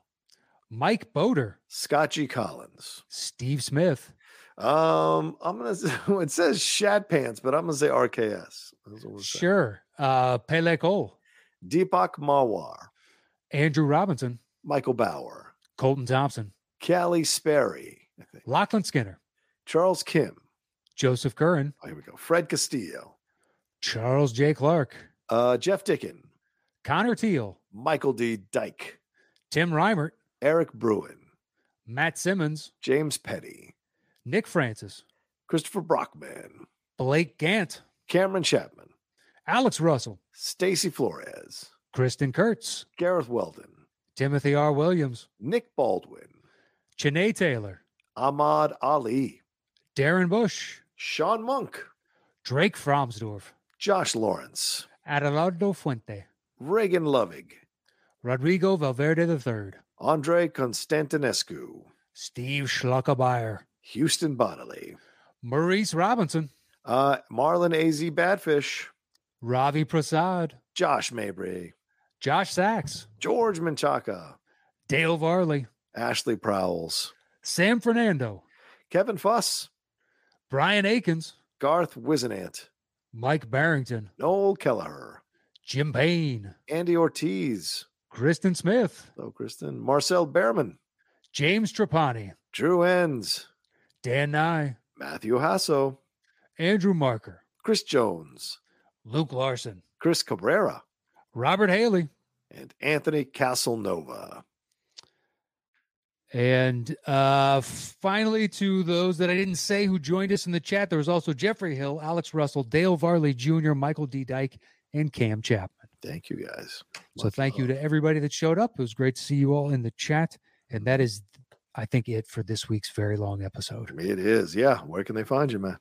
Mike Boder, Scott G. Collins. Steve Smith, Um, I'm gonna. It says Shad Pants, but I'm gonna say RKS. That's saying. sure, uh, Pele Cole, Deepak Mawar, Andrew Robinson, Michael Bauer, Colton Thompson, Callie Sperry, I think, Lachlan Skinner, Charles Kim. Joseph Curran, Oh, here we go. Fred Castillo, Charles J. Clark, uh, Jeff Dickin, Connor Teal, Michael D. Dyke, Tim Reimert, Eric Bruin, Matt Simmons, James Petty, Nick Francis, Christopher Brockman, Blake Gant, Cameron Chapman, Alex Russell, Stacy Flores, Kristen Kurtz, Gareth Weldon, Timothy R. Williams, Nick Baldwin, Chanae Taylor, Ahmad Ali, Darren Bush, Sean Monk, Drake Fromsdorf, Josh Lawrence, Adelardo Fuente, Reagan Lovig, Rodrigo Valverde III, Andre Constantinescu, Steve Schluckebeyer, Houston Bodily, Maurice Robinson, uh, Marlon Az Badfish, Ravi Prasad, Josh Mabry, Josh Sachs, George Menchaca, Dale Varley, Ashley Prowls, Sam Fernando, Kevin Fuss, Brian Akins, Garth Wizenant, Mike Barrington, Noel Kelleher, Jim Payne, Andy Ortiz, Kristen Smith, hello Kristen, Marcel Behrman, James Trapani, Drew Enns, Dan Nye, Matthew Hasso, Andrew Marker, Chris Jones, Luke Larson, Chris Cabrera, Robert Haley, and Anthony Casanova. And uh, finally, to those that I didn't say who joined us in the chat, there was also Jeffrey Hill, Alex Russell, Dale Varley Jr., Michael D. Dyke, and Cam Chapman. Thank you guys. So Much thank you to everybody that showed up. It was great to see you all in the chat. And that is, I think, it for this week's very long episode. It is. Yeah. Where can they find you, man?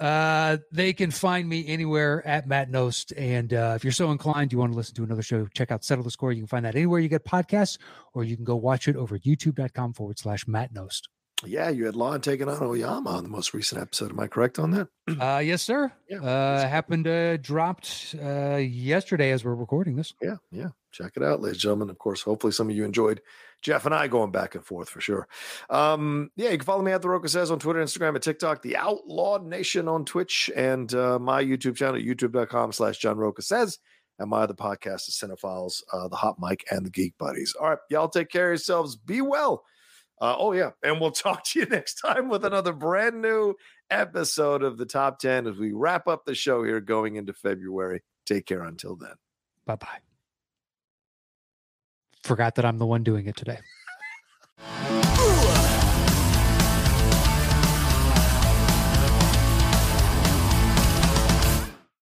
Uh, they can find me anywhere at Matt Nost. And uh, if you're so inclined, you want to listen to another show, check out Settle the Score. You can find that anywhere you get podcasts, or you can go watch it over at youtube.com forward slash Matt Nost. Yeah, you had Lon taking on Oyama on the most recent episode. Am I correct on that? Uh, yes, sir. Yeah, Uh, happened uh, dropped uh, yesterday as we're recording this. Yeah, yeah. Check it out, ladies and gentlemen. Of course, hopefully some of you enjoyed Jeff and I going back and forth for sure. Um, yeah, you can follow me at the Roca Says on Twitter, Instagram, and TikTok, the Outlawed Nation on Twitch, and uh, my YouTube channel, youtube.com slash John Roca Says, and my other podcast, The Cinephiles, uh, The Hot Mic, and The Geek Buddies. All right, y'all take care of yourselves. Be well. Uh, oh, yeah. And we'll talk to you next time with another brand new episode of the Top 10 as we wrap up the show here going into February. Take care until then. Bye bye forgot that I'm the one doing it today.